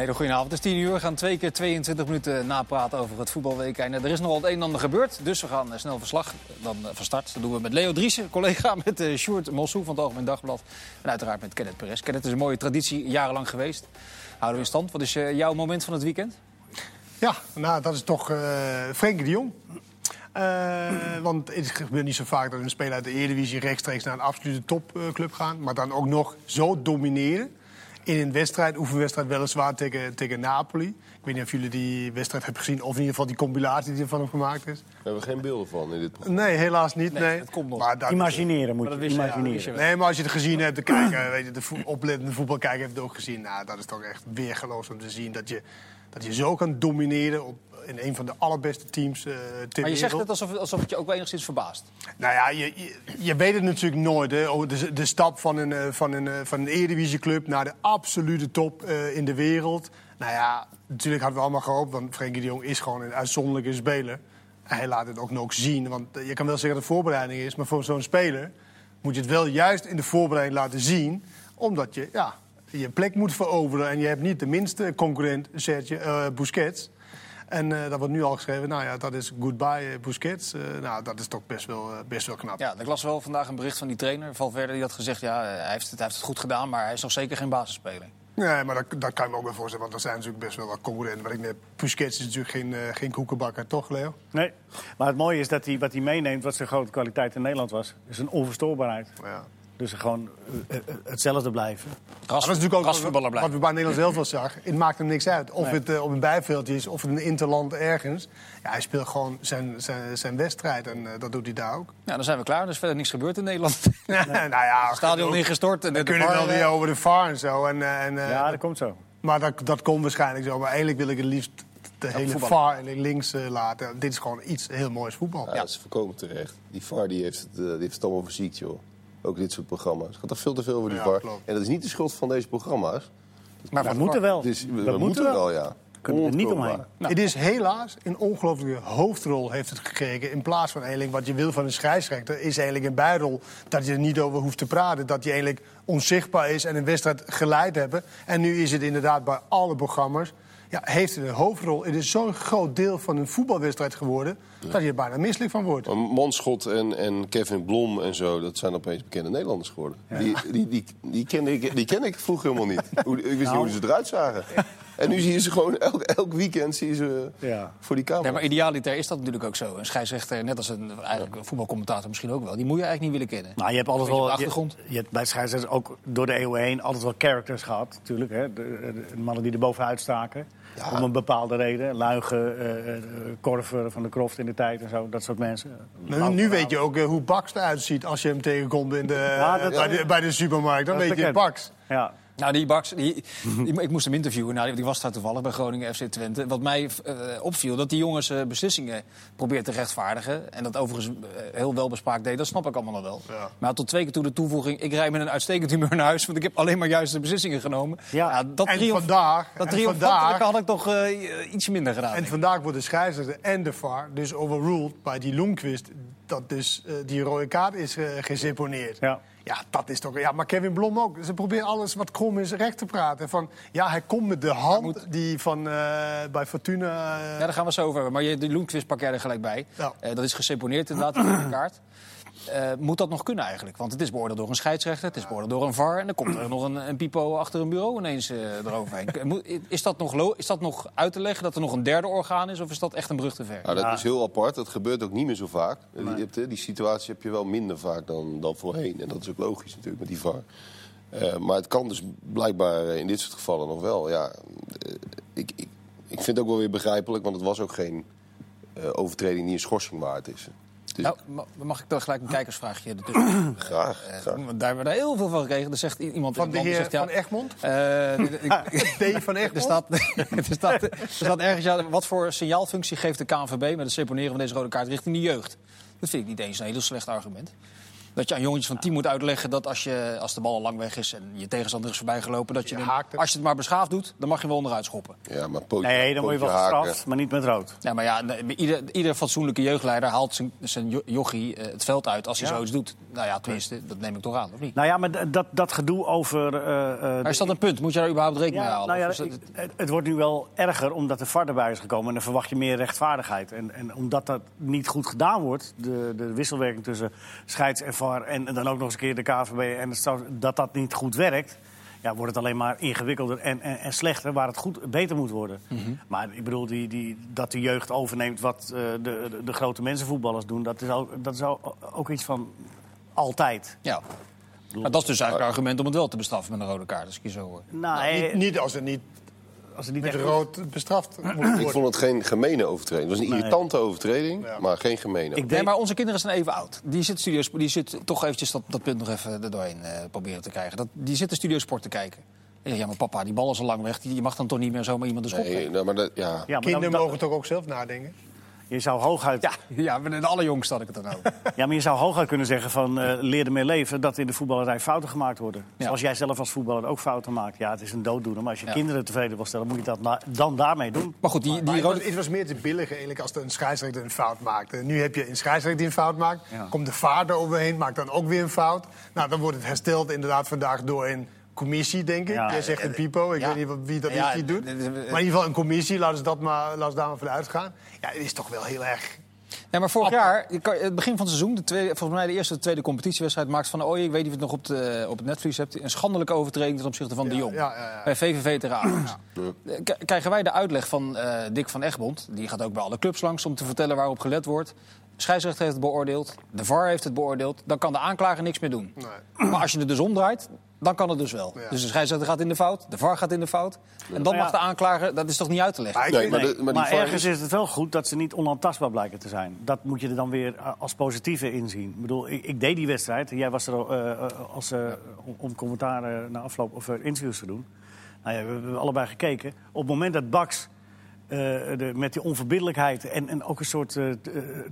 Nee, goedenavond. Het is 10 uur. We gaan twee keer 22 minuten napraten over het voetbalweek. En er is nogal het een en ander gebeurd. Dus we gaan eh, snel verslag dan eh, van start. Dat doen we met Leo Driessen, collega met uh, Sjoerd Mossou van het Algemeen Dagblad. En uiteraard met Kenneth Perez. Kenneth is een mooie traditie, jarenlang geweest. Houden we in stand. Wat is jouw moment van het weekend? Ja, nou, dat is toch uh, Frenkie de Jong. Want het gebeurt niet zo vaak dat een speler uit de Eredivisie rechtstreeks naar een absolute topclub gaat. Maar dan ook nog zo domineren in een wedstrijd, oefenwedstrijd weliswaar tegen, tegen Napoli. Ik weet niet of jullie die wedstrijd hebben gezien, of in ieder geval die compilatie die ervan gemacht is. We hebben geen beelden van in dit programma. Nee, helaas niet. Nee, nee. Het komt nog. Maar dat, imagineren moet je. Imagineren. nee, maar als je het gezien hebt, de, kijker, weet je, de vo oplettende voetbalkijker heeft het ook gezien. Nou, dat is toch echt weergeloos om te zien dat je, dat je zo kan domineren op, in een van de allerbeste teams uh, ter Maar je zegt het alsof, alsof het je ook wel enigszins verbaast. Nou ja, je, je, je weet het natuurlijk nooit. Hè. Oh, De, de stap van een, eh, van, een, eh, van een Eredivisieclub naar de absolute top uh, in de wereld. Nou ja, natuurlijk hadden we allemaal gehoopt. Want Frenkie de Jong is gewoon een uitzonderlijke speler. En hij laat het ook nog zien. Want je kan wel zeggen dat het voorbereiding is. Maar voor zo'n speler moet je het wel juist in de voorbereiding laten zien. Omdat je ja, je plek moet veroveren. En je hebt niet de minste concurrent, Sergio uh, Busquets. En uh, dat wordt nu al geschreven, nou ja, dat is goodbye Busquets. Uh, nou, dat is toch best wel, uh, best wel knap. Ja, ik las wel vandaag een bericht van die trainer, Valverde, die had gezegd... ja, hij heeft, het, hij heeft het goed gedaan, maar hij is nog zeker geen basisspeler. Nee, maar dat, dat kan je me ook wel voorstellen, want er zijn natuurlijk best wel wat concurrenten. Wat ik net, Busquets is natuurlijk geen, geen koekenbakker, toch Leo? Nee, maar het mooie is dat hij wat hij meeneemt, wat zijn grote kwaliteit in Nederland was... is een onverstoorbaarheid. Ja. Dus gewoon uh, hetzelfde blijven. Ras, dat is natuurlijk ook wat, wat, wat we bij Nederland zelf wel zagen. Het maakt hem niks uit. Of nee. het uh, op een bijveldje is, of het een interland ergens. Ja, hij speelt gewoon zijn, zijn, zijn wedstrijd en uh, dat doet hij daar ook. Ja, dan zijn we klaar. Er is verder niks gebeurd in Nederland. nee. nou ja, het stadion ingestort. En we kunnen wel weer over de VAR en zo. En, en, ja, dat komt zo. Maar dat, dat komt waarschijnlijk zo. Maar eigenlijk wil ik het liefst de ja, hele VAR en links uh, laten. Dit is gewoon iets heel moois voetbal. Ja, ja. dat is voorkomen terecht. Die VAR die heeft, het, die heeft het allemaal verziekt, joh. Ook dit soort programma's. Het gaat toch veel te veel over die Ja, VAR. klopt. En dat is niet de schuld van deze programma's. Maar we moeten wel. Dus we, we we moeten wel. wel, ja. Kunnen we er niet omheen. Nou. Het is helaas een ongelooflijke hoofdrol heeft het gekregen. In plaats van eigenlijk wat je wil van een scheidsrechter... is eigenlijk een bijrol dat je er niet over hoeft te praten. Dat je eigenlijk onzichtbaar is en een wedstrijd geleid hebben. En nu is het inderdaad bij alle programma's... Ja, heeft een hoofdrol. Het is zo'n groot deel van een voetbalwedstrijd geworden... dat je er bijna misselijk van wordt. Maar Manschot en, en Kevin Blom en zo, dat zijn opeens bekende Nederlanders geworden. Die, die, die, die, ken ik, die ken ik vroeger helemaal niet. Ik wist niet hoe ze eruit zagen. En nu zie je ze gewoon elk, elk weekend zie je ze Ja. voor die camera. Nee, maar idealiter is dat natuurlijk ook zo. Een scheidsrechter, net als een, eigenlijk een voetbalcommentator misschien ook wel... die moet je eigenlijk niet willen kennen. Nou, je hebt altijd wel. de achtergrond. Je, je hebt bij scheidsrechters ook door de eeuwen heen altijd wel characters gehad, natuurlijk. Hè? De, de- de mannen die er bovenuit staken. Ja. Om een bepaalde reden. Luigen, eh, eh, Korver van de Kroft in de tijd en zo. Dat soort mensen. Nou, nu weet je ook eh, hoe Bax eruit ziet als je hem tegenkomt in de, Ja, dat- bij, de, bij de supermarkt. Dan weet je. Bax. Ja. Nou, die Baks, die, die- ik moest hem interviewen. Nou, die- die was daar toevallig bij Groningen FC Twente. Wat mij eh, opviel, dat die jongens eh, beslissingen probeert te rechtvaardigen. En dat overigens eh, heel wel bespraakt deed, dat snap ik allemaal nog wel. Ja. Maar tot twee keer toe de toevoeging... ik rij met een uitstekend humeur naar huis... want ik heb alleen maar juiste beslissingen genomen. Ja. dat En triomf- vandaag, dat en vandaag, had ik toch eh, iets minder gedaan. en ik. vandaag wordt de scheidsrechter en de VAR dus overruled bij die Loenquist. Dat dus eh, die rode kaart is geseponeerd. Ja. Ja, dat is toch... Ja, maar Kevin Blom ook. Ze proberen alles wat krom is recht te praten. Van, ja, hij komt met de hand die van eh, bij Fortuna... eh, Ja, daar gaan we zo over hebben. Maar je, de Loenquist pak jij er gelijk bij. Ja. Eh, dat is geseponeerd inderdaad, de kaart. Eh, moet dat nog kunnen eigenlijk? Want het is beoordeeld door een scheidsrechter, het is beoordeeld door een VAR... en dan komt er nog een, een pipo achter een bureau ineens eh, eroverheen. Eh, Is dat, nog is dat nog uit te leggen, dat er nog een derde orgaan is... of is dat echt een brug te ver? Nou, dat is heel apart. Dat gebeurt ook niet meer zo vaak. Hebt, hè, die situatie heb je wel minder vaak dan, dan voorheen. En dat is ook logisch natuurlijk met die VAR. Eh, maar het kan dus blijkbaar eh, in dit soort gevallen nog wel. Ja, eh, ik, ik, ik vind het ook wel weer begrijpelijk, want het was ook geen eh, overtreding die een schorsing waard is. Nou, ma- mag ik dan gelijk een kijkersvraagje ertussen? graag. Eh, graag. want daar hebben we daar heel veel van gekregen. Er zegt iemand van de heer zegt, Van Egmond? ja, eh, D van Er Egmond? staat, er, staat, er staat ergens, ja, wat voor signaalfunctie geeft de KNVB met het seponeren van deze rode kaart richting de jeugd? Dat vind ik niet eens een heel slecht argument. Dat je aan jongetjes van 10 moet uitleggen dat als, je, als de bal al lang weg is en je tegenstander is voorbijgelopen, dat je, Je hem- als je het maar beschaafd doet, dan mag je wel onderuit schoppen. Ja, maar pootje, Nee, dan word je wel gestraft, maar niet met rood. Ja, maar ja, ieder, ieder fatsoenlijke jeugdleider haalt zijn, zijn jo- jochie eh, het veld uit als hij Ja. zoiets doet. Nou ja, tenminste, dat neem ik toch aan, of niet? Nou ja, maar dat, dat gedoe over... eh, eh, Maar is dat een punt? Moet je daar überhaupt rekening mee Ja, halen? nou ja, dat- het, het wordt nu wel erger omdat de VAR erbij is gekomen. En dan verwacht je meer rechtvaardigheid. En, en omdat dat niet goed gedaan wordt, de, de wisselwerking tussen scheids en VAR... En, en dan ook nog eens een keer de KVB en het dat dat niet goed werkt... Ja, wordt het alleen maar ingewikkelder en, en, en slechter, waar het goed, beter moet worden. Mhm. Maar ik bedoel, die, die, dat de jeugd overneemt wat eh, de, de, de grote mensenvoetballers doen... dat is, ook, dat is ook, ook iets van altijd. ja. Maar dat is dus eigenlijk een argument om het wel te bestraffen met een rode kaart, als ik je zo hoor. Nou, Niet, eh, niet als het niet als het niet met echt rood bestraft moet worden. Ik vond het geen gemene overtreding. Het was een Nee. irritante overtreding, Ja. maar geen gemene. Ik denk- maar onze kinderen zijn even oud. Die zitten studio's, die zitten toch eventjes dat, dat punt nog even er doorheen eh, proberen te krijgen. Dat, die zitten studiosport te kijken. En ja, maar papa, die bal is al lang weg. Die, je mag dan toch niet meer zomaar iemand de schop? Nee, nou, maar dat, ja. Ja, maar Kinderen dan- mogen toch ook zelf nadenken? Je zou hooguit, Ja, ja, met de allerjongste had ik het dan over. ja, maar je zou hooguit kunnen zeggen van eh leer ermee leven dat in de voetballerij fouten gemaakt worden. Ja. Zoals jij zelf als voetballer ook fouten maakt. Ja, het is een dooddoener. Maar als je Ja. kinderen tevreden wil stellen, moet je dat dan daarmee doen. Maar goed, die, Maar die het, was, rode... het was meer te billig eigenlijk als er een scheidsrechter een fout maakte. Nu heb je een scheidsrechter die een fout maakt. Ja. Komt de vader overheen, maakt dan ook weer een fout. Nou, dan wordt het hersteld inderdaad vandaag door een commissie, denk ik. Ja, Jij zegt een pipo, ik ja. weet niet wat- wie dat Ja, is die doet. Maar in ieder geval een commissie, laten ze, dat maar, laten ze daar maar vanuit gaan. Ja, het is toch wel heel erg... Nee, maar vorig jaar, het begin van het seizoen, de tweede, volgens mij de eerste de tweede competitiewedstrijd, Max van Ooyen, ik weet niet of je het nog op, de, op het netvlies hebt, een schandelijke overtreding ten opzichte van de Jong. ja, ja, ja. Bij VVV Ajax. Eh, Krijgen wij de uitleg van eh, Dick van Egmond, die gaat ook bij alle clubs langs om te vertellen waarop gelet wordt. De scheidsrechter heeft het beoordeeld, de VAR heeft het beoordeeld, dan kan de aanklager niks meer doen. Nee. Maar als je het dus omdraait, dan kan het dus wel. Ja. Dus de scheidsrechter gaat in de fout, de VAR gaat in de fout. En dan ja. mag de aanklager, dat is toch niet uit te leggen? Nee, maar, de- maar maar die VAR ergens is- is het wel goed dat ze niet onaantastbaar blijken te zijn. Dat moet je er dan weer eh, als positieve inzien. Ik bedoel, ik, ik deed die wedstrijd. Jij was er eh, eh, als, eh, om, om commentaar na afloop of interviews te doen. Nou ja, we, hebben allebei gekeken. Op het moment dat Bax eh, de, met die onverbiddelijkheid en, en ook een soort eh, eh,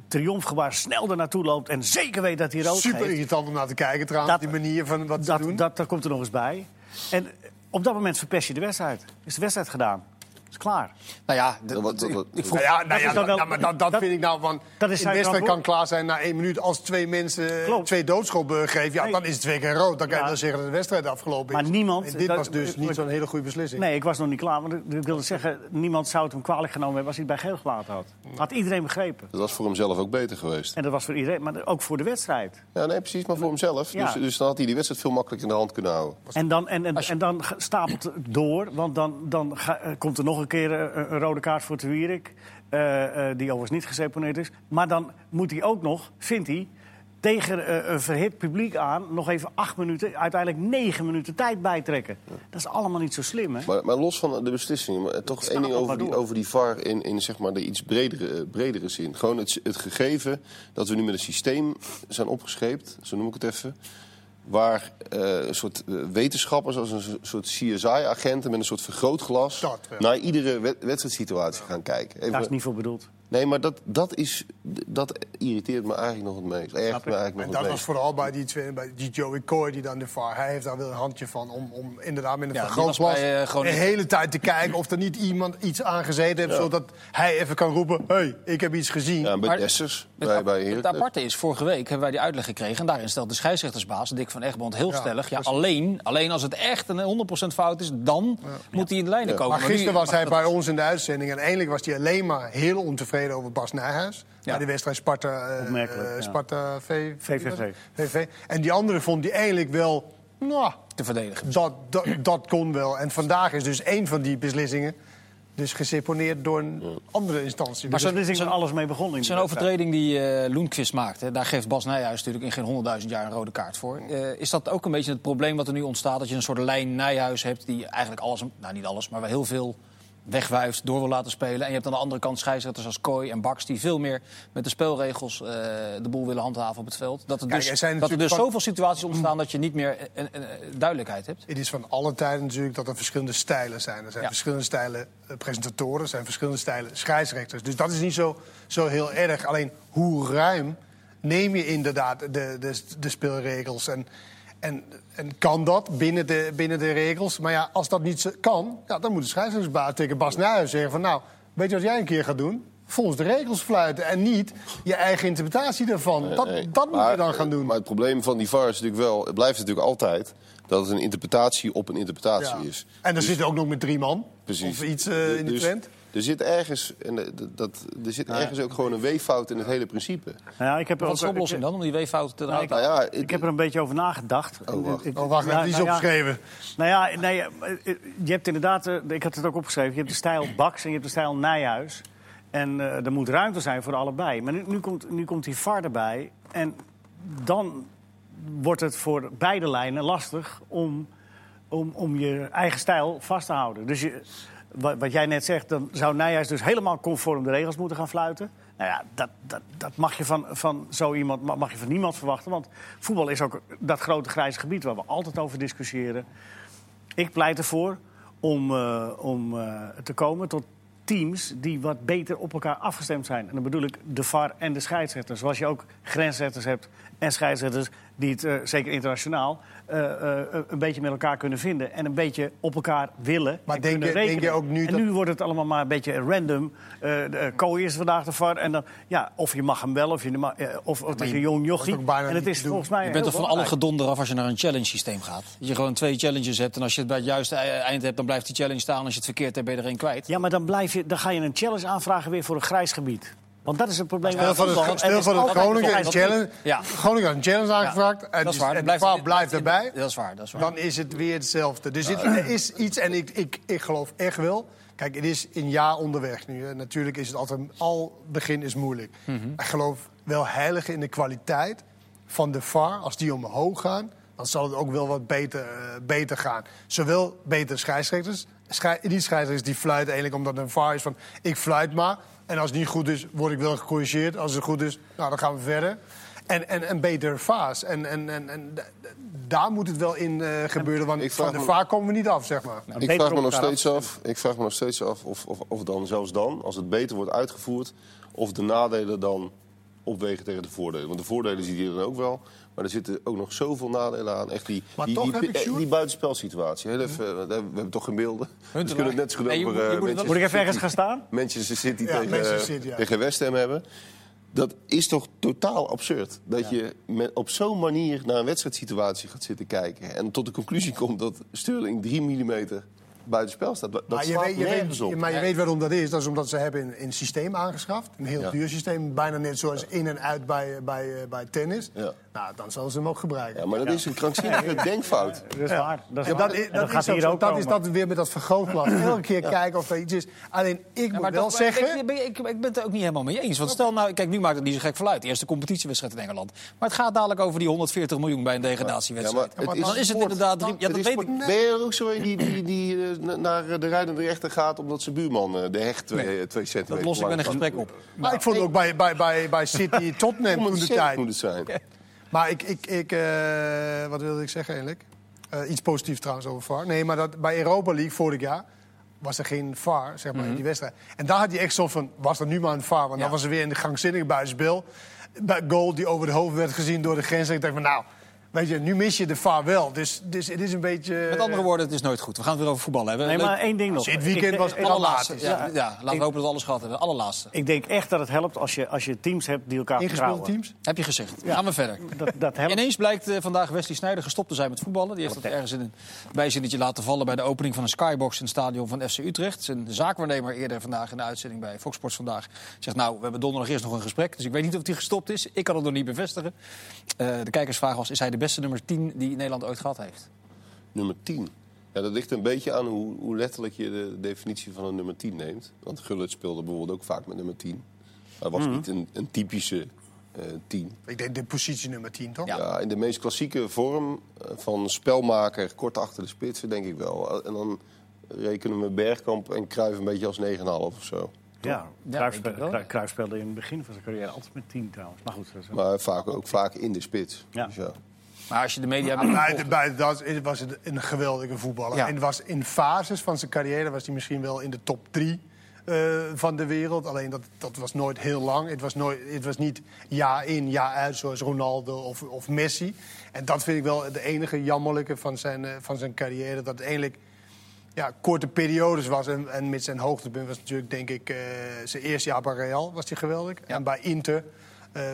triomfgebaar snel er naartoe loopt en zeker weet dat hij rood Super geeft. irritant om naar te kijken trouwens, Dat- die manier van wat ze Dat, doen. dat, dat komt er nog eens bij. En op dat moment verpest je de wedstrijd. Is de wedstrijd gedaan. Is klaar. Nou ja, Dat. Nou nou dan nou, maar vind ik nou van. dat is kan klaar zijn na één minuut. Als twee mensen Klopt. twee doodschoppen geven, ja, Nee. dan is het twee keer rood. Dan kan je Ja. wel zeggen dat de wedstrijd afgelopen Maar is. niemand- En dit dat- was dus niet zo'n hele goede beslissing. Nee, ik was nog niet klaar. Maar ik wilde zeggen, niemand zou het hem kwalijk genomen hebben als hij het bij geel gelaten had. Had iedereen begrepen. Dat was voor hemzelf ook beter geweest. En dat was voor iedereen, maar ook voor de wedstrijd. Ja, nee, precies, maar voor hemzelf. Ja. Dus, dus dan had hij die wedstrijd veel makkelijker in de hand kunnen houden. En dan, en, en, en dan stapelt het door, want dan, dan ga- eh, komt er nog een keer eh, een, rode kaart voor de Wierik. eh, eh, die overigens niet geseponeerd is. Maar dan moet hij ook nog, vindt hij, tegen een verhit publiek aan... nog even acht minuten, uiteindelijk negen minuten tijd bijtrekken. Dat is allemaal niet zo slim, hè? Maar, maar los van de beslissingen, maar toch één ding nog over die, over die VAR in, in zeg maar de iets bredere, bredere zin. Gewoon het, het gegeven dat we nu met een systeem zijn opgescheept, zo noem ik het even. Waar eh, een soort eh, wetenschappers als een so- soort CSI-agenten met een soort vergrootglas Dat naar iedere wed- wedstrijdsituatie gaan kijken. Even- Daar is niet voor bedoeld. Nee, maar dat, dat, is, dat irriteert me eigenlijk nog het meest. Me eigenlijk En dat het was vooral bij die, twee, bij die Joey Coy die dan de VAR. Hij heeft daar wel een handje van om, om inderdaad met een Ja, vergrootglas was bij, eh, Groningen. de hele tijd te kijken of er niet iemand iets aangezeten heeft, zodat hij even kan roepen: hé, hey, ik heb iets gezien. Ja, bij Maar- Dessers, Het, bij, het aparte is, vorige week hebben wij die uitleg gekregen... en daarin stelt de scheidsrechtersbaas, Dick van Egmond, heel Ja, stellig... Ja, alleen, alleen als het echt een 100% fout is, dan moet hij in de lijnen Ja. komen. Maar nu- gisteren was hij bij ons in de uitzending en eindelijk was hij alleen maar heel ontevreden over Bas Nijhuis. Ja. Bij de wedstrijd Sparta, ja. Sparta v, VVV. VVV. En die andere vond hij eigenlijk wel, nou, te verdedigen. dat, dat, dat kon wel. En vandaag is dus één van die beslissingen dus geseponeerd door een andere instantie. Maar Dus- zo- Dus is alles mee begonnen. Zijn wedstrijd. overtreding die eh Loenquist maakte, daar geeft Bas Nijhuis natuurlijk in geen honderdduizend jaar een rode kaart voor. Eh, is dat ook een beetje het probleem wat er nu ontstaat? Dat je een soort lijn Nijhuis hebt die eigenlijk alles, nou niet alles, maar wel heel veel wegwuift, door wil laten spelen. En je hebt aan de andere kant scheidsrechters als Kooi en Baks... die veel meer met de spelregels eh, de boel willen handhaven op het veld. Dat er Kijk, dus, er zijn dat er dus van- zoveel situaties ontstaan dat je niet meer eh, eh, eh, duidelijkheid hebt. Het is van alle tijden natuurlijk dat er verschillende stijlen zijn. Er zijn Ja. verschillende stijlen presentatoren, er zijn verschillende stijlen scheidsrechters. Dus dat is niet zo, zo heel erg. Alleen hoe ruim neem je inderdaad de, de, de speelregels. En, en, en kan dat binnen de, binnen de regels? Maar ja, als dat niet kan, ja, dan moet de scheidsrechtersbaas tegen Bas Nijhuis zeggen van... nou, weet je wat jij een keer gaat doen? Volgens de regels fluiten en niet je eigen interpretatie daarvan. dat Nee, dat moet je dan gaan doen. Maar het probleem van die VAR is natuurlijk wel, het blijft natuurlijk altijd dat het een interpretatie op een interpretatie Ja. is. En dan Dus- zitten ook nog met drie man. Precies. Of iets eh, in de Dus trend. Er zit ergens, en eh, dat, er zit ergens ook gewoon een weeffout in het hele principe. Nou ja, ik heb er Wat is de oplossing dan om die weeffout te Nou, ik-? Nou ja, Ik heb er een beetje over nagedacht. Oh, wacht. Ik- Oh, wacht, heb je iets nou opgeschreven? Nou ja, nee, eh, je hebt inderdaad, eh, ik had het ook opgeschreven, je hebt de stijl Baks en je hebt de stijl Nijhuis. En eh, er moet ruimte zijn voor allebei. Maar nu, nu, komt, nu komt die VAR erbij. En dan wordt het voor beide lijnen lastig om, om, om je eigen stijl vast te houden. Dus je, wat, wat jij net zegt, dan zou Nijhuis dus helemaal conform de regels moeten gaan fluiten. Nou ja, dat, dat, dat mag je van, van zo iemand ma- mag je van niemand verwachten. Want voetbal is ook dat grote grijze gebied waar we altijd over discussiëren. Ik pleit ervoor om, eh, om eh, te komen tot teams die wat beter op elkaar afgestemd zijn. En dan bedoel ik de VAR en de scheidsrechters. Zoals je ook grensrechters hebt en scheidsrechters die het, eh, zeker internationaal, eh, eh, een beetje met elkaar kunnen vinden. En een beetje op elkaar willen Maar en denk kunnen je- denk rekenen. je ook nu en dat- nu wordt het allemaal maar een beetje random. Eh de uh, Kooi is vandaag de VAR. En dan, ja, of je mag hem wel, of, je, ma- eh, of, of tegen Jong Jochie. En het is volgens mij Je bent toch van alle gedonder af als je naar een challenge systeem gaat. Dat je gewoon twee challenges hebt en als je het bij het juiste e- eind hebt, dan blijft die challenge staan. Als je het verkeerd hebt, ben je er kwijt. Ja, maar dan, blijf je, dan ga je een challenge aanvragen weer voor een grijs gebied. Want dat is het probleem. Stel voor voor dat altijd Groningen een challenge. Ja. Groningen had een challenge aangevraagd en, Dat is die- waar. en Dan de VAR blijft erbij. Dat is waar, dat is waar. Dan is het weer hetzelfde. Dus er is iets, en ik, ik, ik geloof echt wel. Kijk, het is een jaar onderweg nu. hè. Natuurlijk is het altijd, al begin is moeilijk. Mhm. Ik geloof wel heilig in de kwaliteit van de VAR. Als die omhoog gaan, dan zal het ook wel wat beter, eh, beter gaan. Zowel betere scheidsrechters. Schei, die scheidsrechters die fluiten eigenlijk omdat een VAR is van... ik fluit maar. En als het niet goed is, word ik wel gecorrigeerd. Als het goed is, nou, dan gaan we verder. En, en, en betere VAR's. En, en, en, en daar moet het wel in eh, gebeuren. Want van de VAR komen we niet af, zeg maar. Nou, Ik beter vraag, me nog steeds af, ik vraag me nog steeds af of, of, of dan zelfs dan, als het beter wordt uitgevoerd, of de nadelen dan opwegen tegen de voordelen. Want de voordelen zie je dan ook wel. Maar er zitten ook nog zoveel nadelen aan. Echt die, Maar die, toch die, heb ik, eh, Sjoerd- die buitenspelsituatie. Heel even, eh, we hebben toch geen beelden. Dus we kunnen het net zo goed Nee, je over moet- je eh, moet het wel- Moet ik even ergens gaan staan? Manchester City Ja, tegen, Manchester City, ja. tegen West Ham hebben. Dat is toch totaal absurd. Dat je met, op zo'n manier naar een wedstrijdsituatie gaat zitten kijken. En tot de conclusie komt dat Sterling 3 mm buitenspel staat. Dat Maar je, weet, je, weet, op. maar je weet waarom dat is. Dat is omdat ze hebben een, een systeem aangeschaft. Een heel Ja. duur systeem. Bijna net zoals in en uit bij, bij, bij tennis. Ja. Nou, dan zullen ze hem ook gebruiken. Ja, maar dat is een krankzinnige denkfout. Dat is waar. Dat is is, is, ook hier zo. ook dat is dat weer met dat vergrootglas. Elke keer kijken of er iets is. Alleen, ik moet wel dat- zeggen... Ik, ben- ik, ik ben het er ook niet helemaal mee eens. Want stel nou, kijk, nu maakt het niet zo gek vanuit. De eerste competitiewedstrijd in Engeland. Maar het gaat dadelijk over die 140 miljoen bij een degradatiewedstrijd. Ja, maar het dan is is het inderdaad drie. Ja, dat is weet ik. Ben je er ook zo die, die, die eh, naar de rijdende rechter gaat... omdat zijn buurman eh, de hecht twee, Nee. twee centimeter Dat los ik met een gesprek op. Maar ik vond het ook bij, bij, bij, bij City Tottenham toen de tijd. Maar ik, ik, ik eh, wat wilde ik zeggen eigenlijk? Eh, iets positiefs trouwens over VAR. Nee, maar dat, bij Europa League vorig jaar was er geen VAR, zeg maar, in die wedstrijd. En daar had hij echt zo van, was er nu maar een VAR? Want dan was er weer in de gangzinnige buitenspel. Bij goal die over het hoofd werd gezien door de grens. En ik dacht van, nou, weet je, nu mis je de VAR wel. Dus, dus het is een beetje... Met andere woorden, het is nooit goed. We gaan het weer over voetbal hebben. Nee, maar één ding nog. Dit weekend Ik- was ik- Allerlaatste. Ja, ja, laten we hopen dat we alles gehad hebben. Allerlaatste. Ik denk echt dat het helpt als je, als je teams hebt die elkaar Ingespeelde vertrouwen. teams? Heb je gezegd. Gaan we verder. Dat, dat helpt. Ineens blijkt eh, vandaag Wesley Sneijder gestopt te zijn met voetballen. Die heeft het ergens in een bijzinnetje laten vallen bij de opening van een skybox in het stadion van FC Utrecht. Zijn zaakwaarnemer eerder vandaag in de uitzending bij Fox Sports vandaag zegt: Nou, we hebben donderdag eerst nog een gesprek. Dus ik weet niet of hij gestopt is. Ik kan het nog niet bevestigen. Eh, de kijkersvraag was: Is hij de beste nummer 10 die Nederland ooit gehad heeft? Nummer 10. Ja, dat ligt een beetje aan hoe, hoe letterlijk je de definitie van een nummer 10 neemt. Want Gullit speelde bijvoorbeeld ook vaak met nummer 10. Maar Mhm. was niet een, een typische eh 10. Ik denk de positie nummer 10, toch? Ja. in de meest klassieke vorm eh, van spelmaker, kort achter de spitsen, denk ik wel. En dan rekenen we Bergkamp en Cruijff een beetje als 9,5 of zo. Ja, ik speelde, speelde in het begin van zijn carrière altijd met 10 trouwens. Maar goed, dat is- Maar vaak, ook vaak in de spits. Ja. Dus ja. Maar als je de media bij, dat was het een geweldige voetballer. En was in fases van zijn carrière was hij misschien wel in de top drie eh, van de wereld. Alleen dat, dat was nooit heel lang. Het was, nooit, het was niet jaar in, jaar uit zoals Ronaldo of, of Messi. En dat vind ik wel de enige jammerlijke van zijn, eh, van zijn carrière. Dat het eigenlijk ja, korte periodes was. En, en met zijn hoogtepunt was natuurlijk, denk ik, eh, zijn eerste jaar bij Real was hij geweldig. En bij Inter,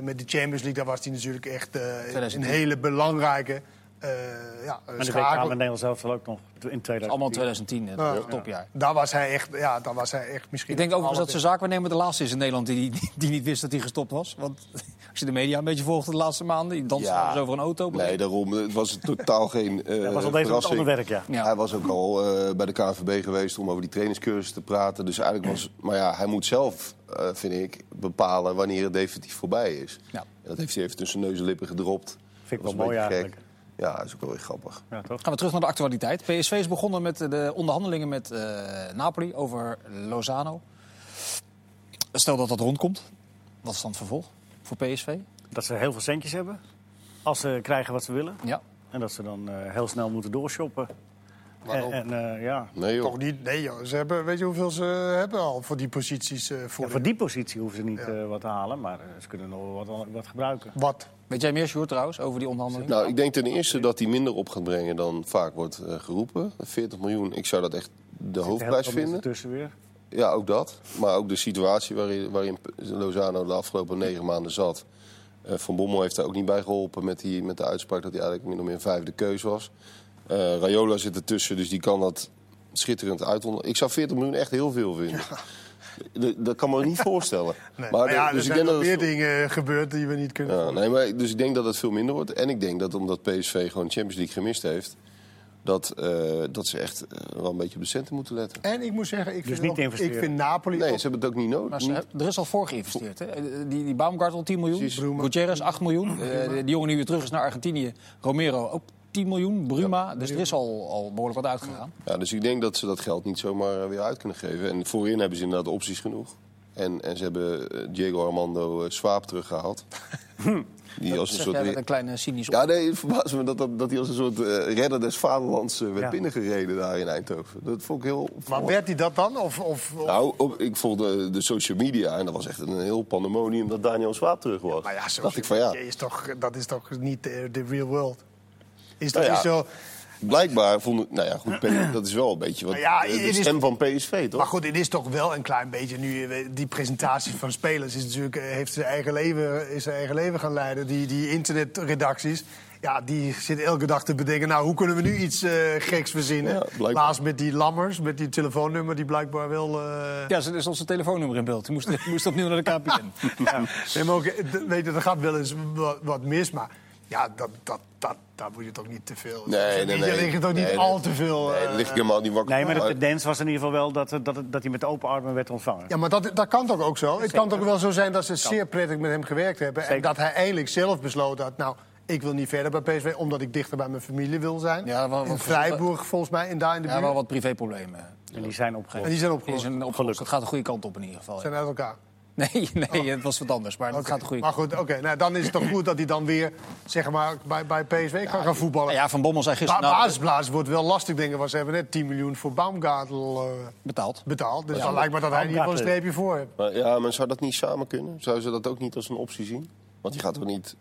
met de Champions League, daar was hij natuurlijk echt eh, een 2010. hele belangrijke eh ja, En de WK schakel. met Nederland zelf ook nog in 2010. Allemaal 2010, hè, Ja. dat topjaar. Daar was hij echt, ja, daar was hij echt misschien. Ik denk overigens dat zijn zaakwaarnemer de laatste is in Nederland die, die, die niet wist dat hij gestopt was. Want als je de media een beetje volgt de laatste maanden, die dansen Ja. dus over een auto. Nee, daarom. Het was totaal geen eh Dat was al bezig met verrassing. ander werk, ja. Ja. Hij was ook al eh, bij de KNVB geweest om over die trainingscursus te praten. Dus eigenlijk was... Maar ja, hij moet zelf, eh, vind ik, bepalen wanneer het definitief voorbij is. Ja. En dat heeft hij even tussen neus en lippen gedropt. Vind ik Dat wel mooi eigenlijk. Ja, dat is ook wel weer grappig. Ja, toch? Gaan we terug naar de actualiteit. PSV is begonnen met de onderhandelingen met eh, Napoli over Lozano. Stel dat dat rondkomt, wat is dan het vervolg voor PSV? Dat ze heel veel centjes hebben. Als ze krijgen wat ze willen. Ja. En dat ze dan eh, heel snel moeten doorshoppen. En, Waarom? en, eh, ja. Nee joh. Toch niet? Nee, joh. Ze hebben, weet je hoeveel ze hebben al voor die posities? eh voor Ja, voor die positie hoeven ze niet eh, wat te halen. Maar eh, ze kunnen nog wel wat, wat gebruiken. Wat? Weet jij meer, Sjoerd, trouwens, over die onderhandelingen? Nou, ik denk ten eerste dat hij minder op gaat brengen dan vaak wordt eh, geroepen. 40 miljoen, ik zou dat echt de hoofdprijs vinden. tussen weer. Ja, ook dat. Maar ook de situatie waarin, waarin Lozano de afgelopen negen maanden zat. Eh, Van Bommel heeft daar ook niet bij geholpen met, die, met de uitspraak dat hij eigenlijk min of meer een vijfde keus was. Eh Rayola zit ertussen, dus die kan dat schitterend uitonder. Ik zou 40 miljoen echt heel veel vinden. Dat- Dat kan me niet voorstellen. Nee. Maar Maar de- ja, dus er ik zijn denk nog dat meer dingen gebeurd die we niet kunnen ja, nee, maar, dus ik denk dat het veel minder wordt. En ik denk dat omdat PSV gewoon Champions League gemist heeft... dat, eh, dat ze echt eh, wel een beetje op de centen moeten letten. En ik moet zeggen, ik Dus vind, niet ook- ik vind Napoli... Nee, ook- ze hebben het ook niet nodig. Maar ze Niet- hebben- er is al voor geïnvesteerd. Hè? Eh, Die, die Baumgartel 10 miljoen. Gutierrez 8 miljoen. Eh, die jongen die weer terug is naar Argentinië, Romero ook 10 miljoen, Bruma. Dus er is al, al behoorlijk wat uitgegaan. Ja, dus ik denk dat ze dat geld niet zomaar eh, weer uit kunnen geven. En voorin hebben ze inderdaad opties genoeg. En, en ze hebben eh, Diego Armando eh, Swaap teruggehaald. Die als een soort... een kleine cynisch Ja, nee, het verbaasde me dat, dat, dat hij als een soort eh, redder des vaderlands eh, werd Ja. binnengereden daar in Eindhoven. Dat vond ik heel... Maar werd hij dat dan? Of, of, of- Nou, op, ik volgde de social media en dat was echt een heel pandemonium dat Daniel Swaap terug was. maar ja, zo, dacht ik van ja, Is toch, dat is toch niet de, de real world? Is dat Nou ja. niet zo... blijkbaar vond ik... Nou ja, goed, dat is wel een beetje wat, ja, de is- stem van PSV, toch? Maar goed, het is toch wel een klein beetje nu. eh, Die presentatie van spelers is natuurlijk, eh, heeft zijn eigen leven, is zijn eigen leven gaan leiden. Die, die internetredacties, ja, die zitten elke dag te bedenken. Nou, hoe kunnen we nu iets eh, geks verzinnen? Ja. Laatst met die lammers, met die telefoonnummer, die blijkbaar wel. eh, Ja, er is onze telefoonnummer in beeld. Die moest, die moest opnieuw naar de KPN. Nee, maar ook, weet je, er gaat wel eens wat, wat mis, maar ja, dat, dat, dat, daar moet je toch niet te veel. Nee, nee, nee. Er ligt toch niet Nee, al te veel. Nee, eh, daar lig ik helemaal niet wakker Nee, maar de tendens was in ieder geval wel dat, dat, dat, dat hij met open armen werd ontvangen. Ja, maar dat, dat kan toch ook zo? Het kan toch wel zo zijn dat ze zeer prettig met hem gewerkt hebben. En dat hij eigenlijk zelf besloten had... nou, ik wil niet verder bij PSV, omdat ik dichter bij mijn familie wil zijn. Ja, wel- in Vrijburg volgens mij, en daar in de Ja, buurt. wel wat privéproblemen. En die zijn En opgegeven. die zijn Die opgelost. zijn opgelost. Dat gaat de goede kant op in ieder geval. ja. zijn uit elkaar. Nee, nee, het was wat anders. Maar dat gaat de goede Maar goed, oké. nou, dan is het toch goed dat hij dan weer zeg maar, bij, bij PSV kan gaan voetballen. Nou ja, Van Bommel zei gisteren... nou, basisplaats wordt wel lastig, denk ik. Want ze hebben net 10 miljoen voor Baumgartel eh, betaald. betaald. Dus dan lijkt me dat hij in ieder geval een streepje voor heeft. Maar, ja, maar zou dat niet samen kunnen? Zou ze dat ook niet als een optie zien? Want die gaat toch niet...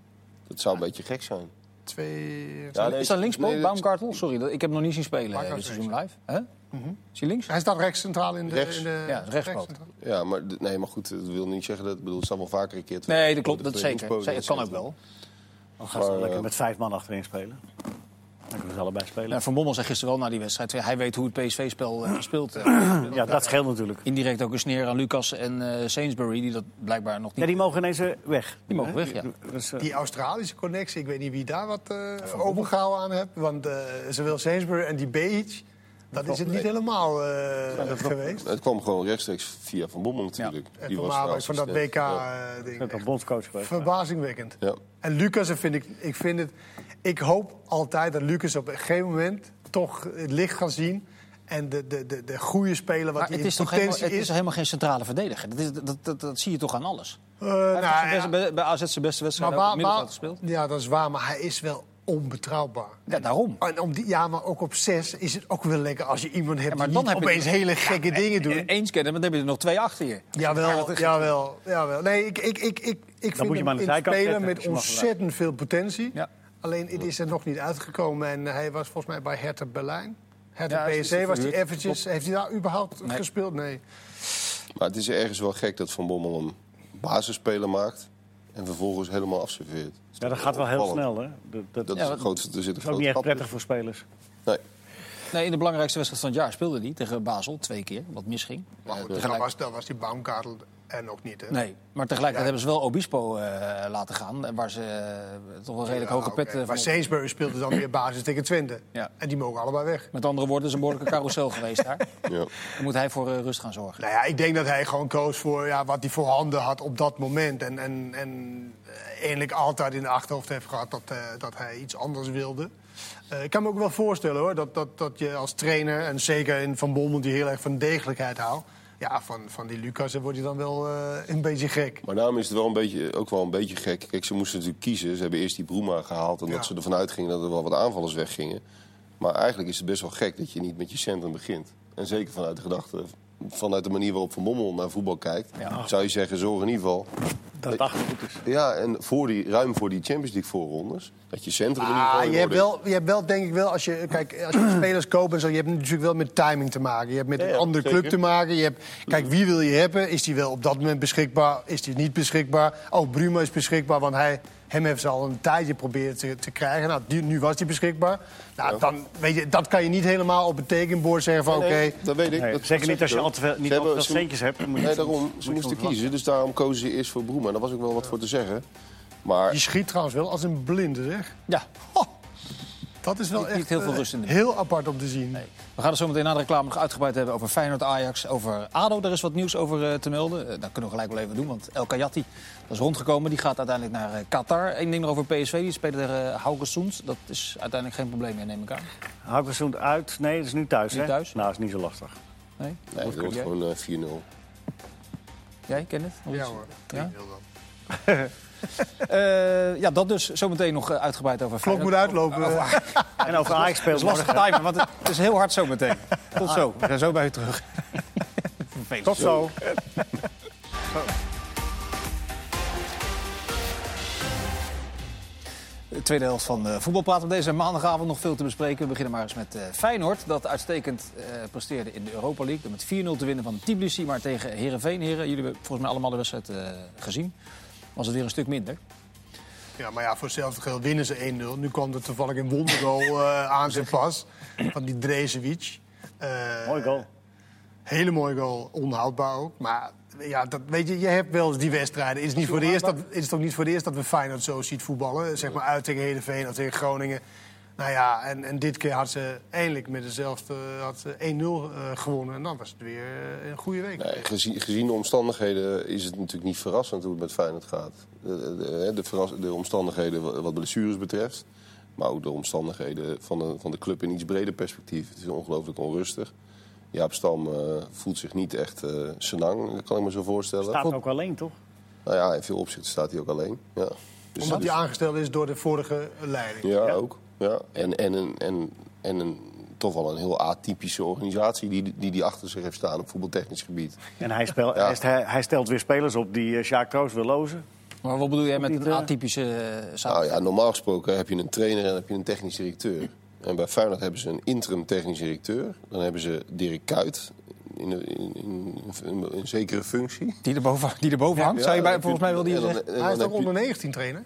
Dat zou een beetje gek zijn. Twee... Ja, nee, Is dat linkspoot, nee, Baumgartel? Sorry, dat- ik heb hem nog niet zien spelen dit seizoen live. Hè? Mhm. Is hij links? Hij staat rechts centraal in de... Rechts. In de Ja, rechtspoot. rechtscentraal. Ja, maar, nee, maar goed, dat wil niet zeggen dat... Ik bedoel, het staat wel vaker een keer... Nee, dat klopt. Dat zeker. Het kan ook wel. Dan gaan ze lekker eh, met vijf man achterin spelen. Dan kunnen ze allebei spelen. Ja, Van Bommel zei gisteren wel na die wedstrijd... Hij weet hoe het PSV-spel eh, speelt. eh. Ja, dat scheelt natuurlijk. Indirect ook een sneer aan Lucas en eh Sainsbury... die dat blijkbaar nog Ja, niet... die mogen ineens eh, weg. Die mogen weg, ja. Dus, eh, Die Australische connectie, ik weet niet wie daar wat uh, opengehouden aan hebt. Want eh, zowel Sainsbury en die Beach, dat is het niet helemaal eh, geweest. Het kwam gewoon rechtstreeks via Van Bommel natuurlijk. En Die van was van dat. Ja. WK-ding. is bondscoach geweest. Verbazingwekkend. Ja. En Lucas, vind ik, ik, vind het, ik hoop altijd dat Lucas op een gegeven moment toch het licht gaat zien. En de, de, de, de goede speler wat Maar hij het in is toch helemaal, het is is. toch helemaal geen centrale verdediger? Dat, is, dat, dat, dat zie je toch aan alles? Eh, nou, zijn beste- ja. bij, bij AZ zijn beste wedstrijd waar, middenveld gespeeld. ja, dat is waar. Maar hij is wel onbetrouwbaar. Ja, daarom. En om die, ja, maar ook op zes is het ook wel lekker als je iemand hebt maar die dan niet heb je- opeens hele gekke dingen doet. Eens kennen, maar dan heb je er nog twee achter je. Jawel, Ja, jawel, jawel. Nee, ik, ik, ik, ik, ik vind moet je hem aan de zetten, met ontzettend veel potentie. Ja. Alleen het is er nog niet uitgekomen. En hij was volgens mij bij Hertha Berlijn. Hertha Ja, PSC was hij eventjes... Heeft hij daar überhaupt Nee. gespeeld? Nee. Maar het is ergens wel gek dat Van Bommel een basisspeler maakt... en vervolgens helemaal afserveert. Ja, dat gaat wel heel snel, hè? Dat, dat Dat Ja, is wat- een groot, er zit een is ook groot niet echt prettig voor spelers. Nee. Nee, in de belangrijkste wedstrijd van het jaar speelde hij tegen Basel twee keer, wat misging. Maar goed, Eh, dan was, dan was die Baumgartel er nog niet. Hè? Nee, maar tegelijkertijd Ja. hebben ze wel Obispo eh, laten gaan, en waar ze eh, toch wel redelijk Ja, hoge oké. pet eh, Maar van Sainsbury speelde dan weer basis tegen Twente. Ja. En die mogen allebei weg. Met andere woorden, is een behoorlijke carousel geweest daar. Ja. Dan moet hij voor eh, rust gaan zorgen. Nou ja, ik denk dat hij gewoon koos voor ja, wat hij voorhanden had op dat moment. En, en, en eh, eigenlijk altijd in de achterhoofd heeft gehad dat, eh, dat hij iets anders wilde. Eh, ik kan me ook wel voorstellen hoor, dat, dat, dat je als trainer, en zeker in Van Bommel die heel erg van degelijkheid houdt. Ja, van, van die Lucas wordt hij dan wel eh, een beetje gek. Maar daarom is het wel een beetje, ook wel een beetje gek. Kijk, ze moesten natuurlijk kiezen. Ze hebben eerst die Broema gehaald... omdat Ja. ze ervan uitgingen dat er wel wat aanvallers weggingen. Maar eigenlijk is het best wel gek dat je niet met je centrum begint. En zeker vanuit de gedachte... vanuit de manier waarop Van Bommel naar voetbal kijkt... Ja. zou je zeggen, zorg in ieder geval... Dat het achtergoed is. Ja, en voor die, ruim voor die Champions League voorrondes... dat je centrum Ah, je hebt, wel, je hebt wel, denk ik wel, als je, kijk, als je spelers koopt en zo, je hebt natuurlijk wel met timing te maken. Je hebt met Ja, een andere zeker. club te maken. Je hebt, kijk, wie wil je hebben? Is die wel op dat moment beschikbaar? Is die niet beschikbaar? Oh, Bruma is beschikbaar, want hij, hem heeft ze al een tijdje proberen te, te krijgen. Nou, die- nu was hij beschikbaar. Nou, dan, weet je, dat kan je niet helemaal op het tekenbord zeggen van, oké... Nee, dat weet ik. Nee, Dat- zeker dat niet als je al te veel, niet al te centjes hebt. dan moet je- Nee, daarom. Ze je moesten kiezen, dus daarom kozen ze eerst voor Broema. Daar was ook wel wat voor te zeggen. Maar Die schiet trouwens wel als een blinde, zeg. Ja, Dat is wel Niet- echt niet heel veel eh, rust in de- heel apart om te zien. Nee. We gaan het zo meteen na de reclame nog uitgebreid hebben over Feyenoord-Ajax. Over ADO, daar is wat nieuws over eh, te melden. Eh, dat kunnen we gelijk wel even doen, want El Kayati dat is rondgekomen. Die gaat uiteindelijk naar eh, Qatar. Eén ding nog over PSV, die spelen tegen Haugesund. Dat is uiteindelijk geen probleem meer, neem ik aan. Haugesund uit. Nee, dat is nu thuis, Nu hè? thuis? Nou, dat is niet zo lastig. Nee? nee, dat wordt gewoon eh, 4-0. Jij, kent het? Ja hoor, 3-0 Ja? dan. Eh, ja, dat dus. Zometeen nog eh, uitgebreid over Klok moet uitlopen. En over Ajax speelt is lastig timen, want het is heel hard zometeen. Tot zo. We zijn zo bij u terug. Tot zo. De tweede helft van uh, voetbalpraat op deze maandagavond nog veel te bespreken. We beginnen maar eens met uh, Feyenoord. Dat uitstekend uh, presteerde in de Europa League. Door met 4-0 te winnen van Tbilisi. Maar tegen Herenveen, heren, jullie hebben volgens mij allemaal de wedstrijd uh, gezien. Was het weer een stuk minder. Ja, maar ja, voor hetzelfde geld winnen ze 1-0. Nu kwam er toevallig een wondergoal uh, aan zijn pas. Van die Drezevic. Uh, Mooi goal. Hele mooie goal. Onhoudbaar ook. Maar ja, dat, weet je, je hebt wel eens die wedstrijden. Het is, niet voor de eerst dat, het is toch niet voor het eerst dat we Feyenoord zo ziet voetballen. Zeg maar uit tegen Heerenveen of tegen Groningen. Nou ja, en, en dit keer had ze eindelijk met dezelfde had ze 1-0 uh, gewonnen. En dan was het weer uh, een goede week. Nee, gezien, gezien, de omstandigheden is het natuurlijk niet verrassend hoe het met Feyenoord gaat. De, de, de, de omstandigheden wat blessures betreft. Maar ook de omstandigheden van de, van de club in iets breder perspectief. Het is ongelooflijk onrustig. Jaap Stam uh, voelt zich niet echt uh, senang, kan ik me zo voorstellen. Staat ook alleen, toch? Nou ja, in veel opzichten staat hij ook alleen. Ja. Dus Omdat hij aangesteld is door de vorige leiding. Ja, ja. ook. Ja. En, en, een, en, en een, toch wel een heel atypische organisatie die, die die achter zich heeft staan op voetbaltechnisch gebied. En hij, speel, ja. hij, hij, stelt weer spelers op die uh, Sjaak Kroos wil lozen. Maar wat bedoel jij met een atypische uh, Nou ja, normaal gesproken heb je een trainer en heb je een technisch directeur. En bij Feyenoord hebben ze een interim technisch directeur. Dan hebben ze Dirk Kuyt in een, in, in, in, een zekere functie. Die erboven, die erboven hangt, ja, zou je bij, volgens mij wel die zeggen. Hij is toch onder 19 trainer?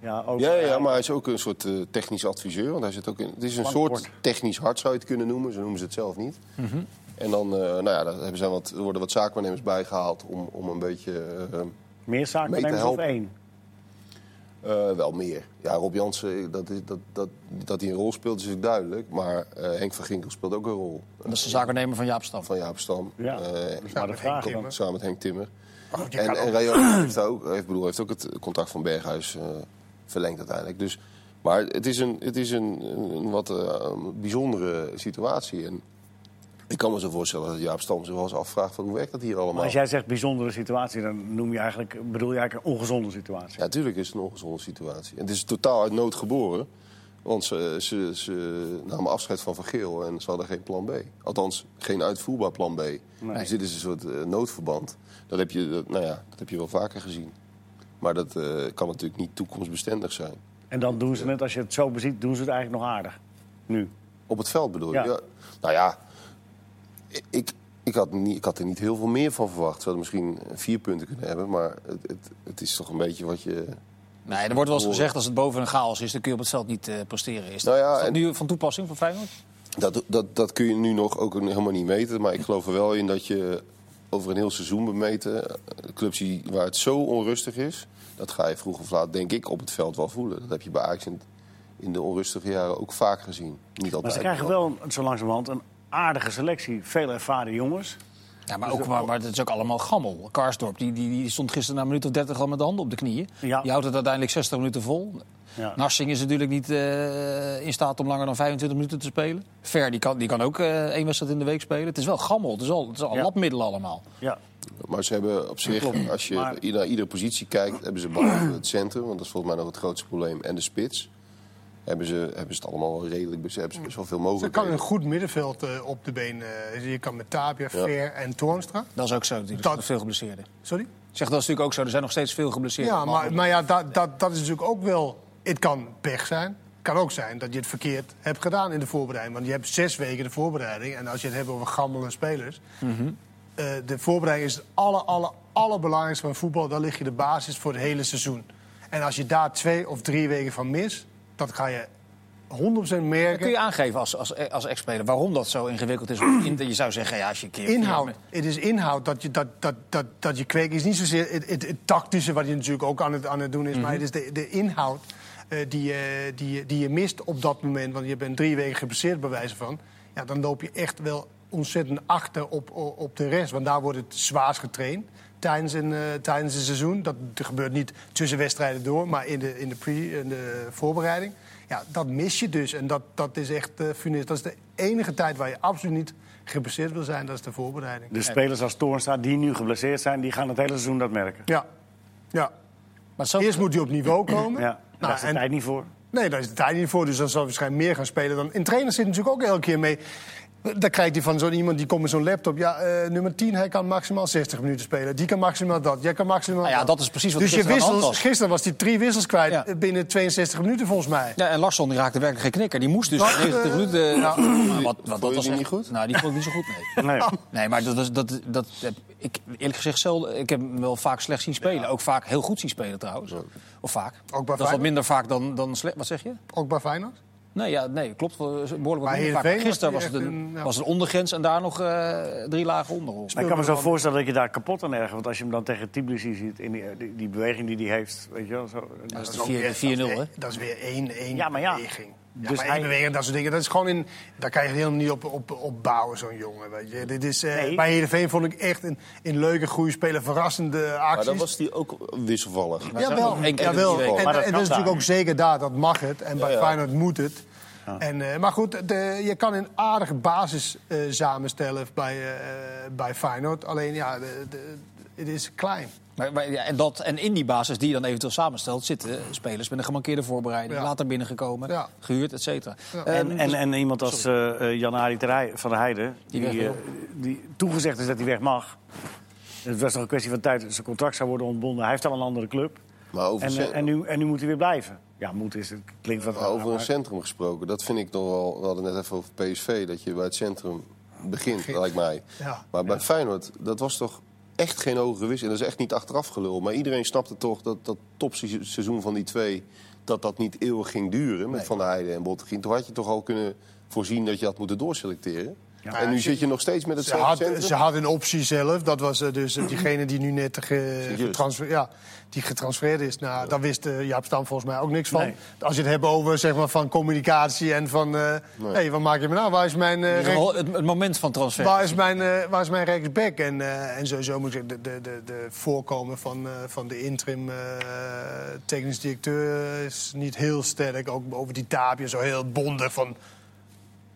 Ja, ook, ja, ja, maar hij is ook een soort uh, technisch adviseur. Want hij zit ook in, het is een soort technisch hart, zou je het kunnen noemen. Zo noemen ze het zelf niet. Mm -hmm. En dan uh, nou ja, daar hebben ze wat, er worden wat zaakwaarnemers bijgehaald om, om een beetje... Uh, Meer zaakwaarnemers of één? Uh, wel meer. Ja, Rob Jansen, dat, dat, dat, dat hij een rol speelt, is natuurlijk duidelijk. Maar uh, Henk van Ginkel speelt ook een rol. Dat is de zaakwaarnemer van Jaap Stam. Van Jaap Stam. Ja, uh, samen, met Henk Timmer. samen met Henk Timmer. Oh, en en Rayon heeft, ook, heeft, bedoel, heeft ook het contact van Berghuis verlengd uiteindelijk. Dus, maar het is een, het is een, een wat uh, bijzondere situatie. En ik kan me zo voorstellen dat Jaap Stam zich wel eens afvraagt van hoe werkt dat hier allemaal. Maar als jij zegt bijzondere situatie, dan noem je eigenlijk, bedoel je eigenlijk een ongezonde situatie. Ja, natuurlijk is het een ongezonde situatie. En het is totaal uit nood geboren. Want ze, ze, ze namen afscheid van Van Geel en ze hadden geen plan B. Althans, geen uitvoerbaar plan B. Dus dit is een soort eh, noodverband. Dat heb, je, dat, nou ja, dat heb je wel vaker gezien. Maar dat eh, kan natuurlijk niet toekomstbestendig zijn. En dan doen ze het, als je het zo beziet, doen ze het eigenlijk nog aardig. Nu. Op het veld bedoel je? Ja. Ja. Nou ja, ik, ik, had niet, ik had er niet heel veel meer van verwacht. Ze hadden misschien vier punten kunnen hebben. Maar het, het, het is toch een beetje wat je... Nee, er wordt wel eens gezegd als het boven een chaos is, dan kun je op het veld niet eh, presteren. Is, Nou ja, dat, is dat en- nu van toepassing voor Feyenoord? Dat, dat, dat kun je nu nog ook helemaal niet meten. Maar ik geloof er wel in dat je over een heel seizoen bemeten... clubs die, waar het zo onrustig is... dat ga je vroeg of laat, denk ik, op het veld wel voelen. Dat heb je bij Ajax in, in de onrustige jaren ook vaak gezien. Niet altijd. Maar ze krijgen wel zo langzamerhand een aardige selectie. Veel ervaren jongens. Ja, maar, ook, maar, maar het is ook allemaal gammel. Karsdorp die, die, die stond gisteren na een minuut of 30 al met de handen op de knieën. Ja. Die houdt het uiteindelijk 60 minuten vol. Ja. Narsing is natuurlijk niet eh, in staat om langer dan 25 minuten te spelen. Ver die kan, die kan ook eh, één wedstrijd in de week spelen. Het is wel gammel. Het is al, het is al Ja. labmiddelen allemaal. Ja. Maar ze hebben op zich, als je Maar- naar iedere positie kijkt, hebben ze behalve het centrum, want dat is volgens mij nog het grootste probleem, en de spits, hebben ze, hebben ze het allemaal wel redelijk, ze hebben ze best wel veel Ze kan een goed middenveld eh, op de been. eh, je kan met Tapia, Ver en Toornstra. Dat is ook zo. Dat- Er zijn veel geblesseerden. Sorry? Ik zeg, dat is natuurlijk ook zo. Er zijn nog steeds veel geblesseerden. Ja, maar, maar ja, dat, dat, dat is natuurlijk ook wel... Het kan pech zijn. Het kan ook zijn dat je het verkeerd hebt gedaan in de voorbereiding. Want je hebt zes weken de voorbereiding. En als je het hebt over gammele spelers... eh, de voorbereiding is het aller, aller, allerbelangrijkste van voetbal. Daar lig je de basis voor het hele seizoen. En als je daar twee of drie weken van mist... dat ga je 100% merken. Kun je aangeven als, als, als ex-speler waarom dat zo ingewikkeld is? In- je zou zeggen, ja, als je een keer... Inhoud. Het is inhoud dat je, dat, dat, dat, dat je kweekt. Het is niet zozeer het, het, het tactische wat je natuurlijk ook aan het, aan het doen is. Maar het is de, de inhoud eh, die, je- die, die je mist op dat moment. Want je bent drie weken geblesseerd bij wijze van. Ja, dan loop je echt wel ontzettend achter op, op, op de rest. Want daar wordt het zwaarst getraind. Tijdens een, eh, tijdens een seizoen. Dat gebeurt niet tussen wedstrijden door, maar in de, in de, pre, in de voorbereiding. Ja, dat mis je dus. En dat, dat is echt funest. Dat is de enige tijd waar je absoluut niet geblesseerd wil zijn. Dat is de voorbereiding. De spelers als Toornstra, die nu geblesseerd zijn, die gaan het hele seizoen dat merken. Ja. ja. Maar zo, Eerst moet hij op niveau komen. Ja, daar Nou, is de en- tijd niet voor. Nee, daar is de tijd niet voor. Dus dan zal hij waarschijnlijk meer gaan spelen. Dan... In trainer zit natuurlijk ook elke keer mee. Dan krijgt hij van zo'n iemand die komt met zo'n laptop. Ja, eh, nummer 10, hij kan maximaal 60 minuten spelen. Die kan maximaal dat. Jij kan maximaal Nou ja, dat. dat is precies wat Dus je gisteren aan de hand wissels, was. gisteren was hij drie wissels kwijt Ja. binnen 62 minuten volgens mij. Ja, en Larsson die raakte werkelijk geen knikker. Die moest dus Wat, 90 eh, minuten... Maar wat, wat, dat was die echt- niet goed? Nou, die vond ik niet zo goed, nee. Nee. Nee, maar dat, dat, dat, dat heb ik eerlijk gezegd zelden... Ik heb hem wel vaak slecht zien spelen. Ook vaak heel goed zien spelen trouwens. Of vaak. bij dat is wat minder vaak dan, dan slecht. Wat zeg je? Ook bij Feyenoord. Nee, ja, nee klopt. wel, Behoorlijk wat vaak. Gisteren was was het, een, een- ja. was het ondergrens en daar nog eh, drie lagen onder ons. Maar ik kan me zo voorstellen dat je daar kapot aan ergert. Want als je hem dan tegen Tbilisi ziet, in die, die, die beweging die hij heeft, weet je wel. Zo, Dat is ook de weer- 4-0, dat is hè? weer- Dat is weer één, één Ja, maar ja. beweging. Ja, Dus maar hij- dat soort dingen. Dat is gewoon in, daar kan je helemaal niet op, op, op bouwen, zo'n jongen. Weet je. Dit is, eh, Nee. Bij Heerenveen vond ik echt een, een leuke, goede speler. Verrassende acties. Maar dan was die ook wisselvallig. Keer in jawel. drie En, en dat is daar. natuurlijk ook zeker daar, dat mag het. En bij Ja, ja. Feyenoord moet het. En, eh, maar goed, de, je kan een aardige basis eh, samenstellen bij, eh, bij Feyenoord. Alleen ja, de, de- het is klein. Maar, maar, ja, en, dat, en in die basis die je dan eventueel samenstelt... zitten spelers met een gemankeerde voorbereiding. Ja. Later binnengekomen, Ja. gehuurd, et cetera. Ja. En, en, en iemand als eh eh, Jan-Arie Terij- van der Heijden, Die eh, die toegezegd is dat hij weg mag. Het was nog een kwestie van tijd dat zijn contract zou worden ontbonden. Hij heeft al een andere club. Maar over, En, en, nu, en nu moet hij weer blijven. Ja, moet is het klinkt wat maar over een maar- centrum gesproken, dat vind ik nog wel... We hadden net even over PSV, dat je bij het centrum begint, lijkt mij. Ja. Maar bij Feyenoord, dat was toch echt geen hoge gewis. En dat is echt niet achteraf gelul. Maar iedereen snapte toch dat dat topseizoen van die twee... dat dat niet eeuwig ging duren met Van der Heijden en Bottegien. Toen had je toch al kunnen voorzien dat je had moeten doorselecteren. En nu Ja, zit je nog steeds met Ze hetzelfde had, ze had een optie zelf. Dat was eh, dus eh, diegene die nu net ge, Serieus? getransfer, ja, die getransfereerd is. Nou, Daar wist eh, Jaap Stam volgens mij ook niks van. Nee. Als je het hebt over zeg maar, van communicatie en van... eh hey, wat maak je me nou? Waar is mijn, eh, het, rechts- het, het moment van transfer. waar is mijn, eh, waar is mijn rechtsback? En, eh, en sowieso moet ik zeggen, de, de, de, de voorkomen van, eh, van de interim eh technisch directeur is niet heel sterk. Ook over die Tapia, zo heel bondig van...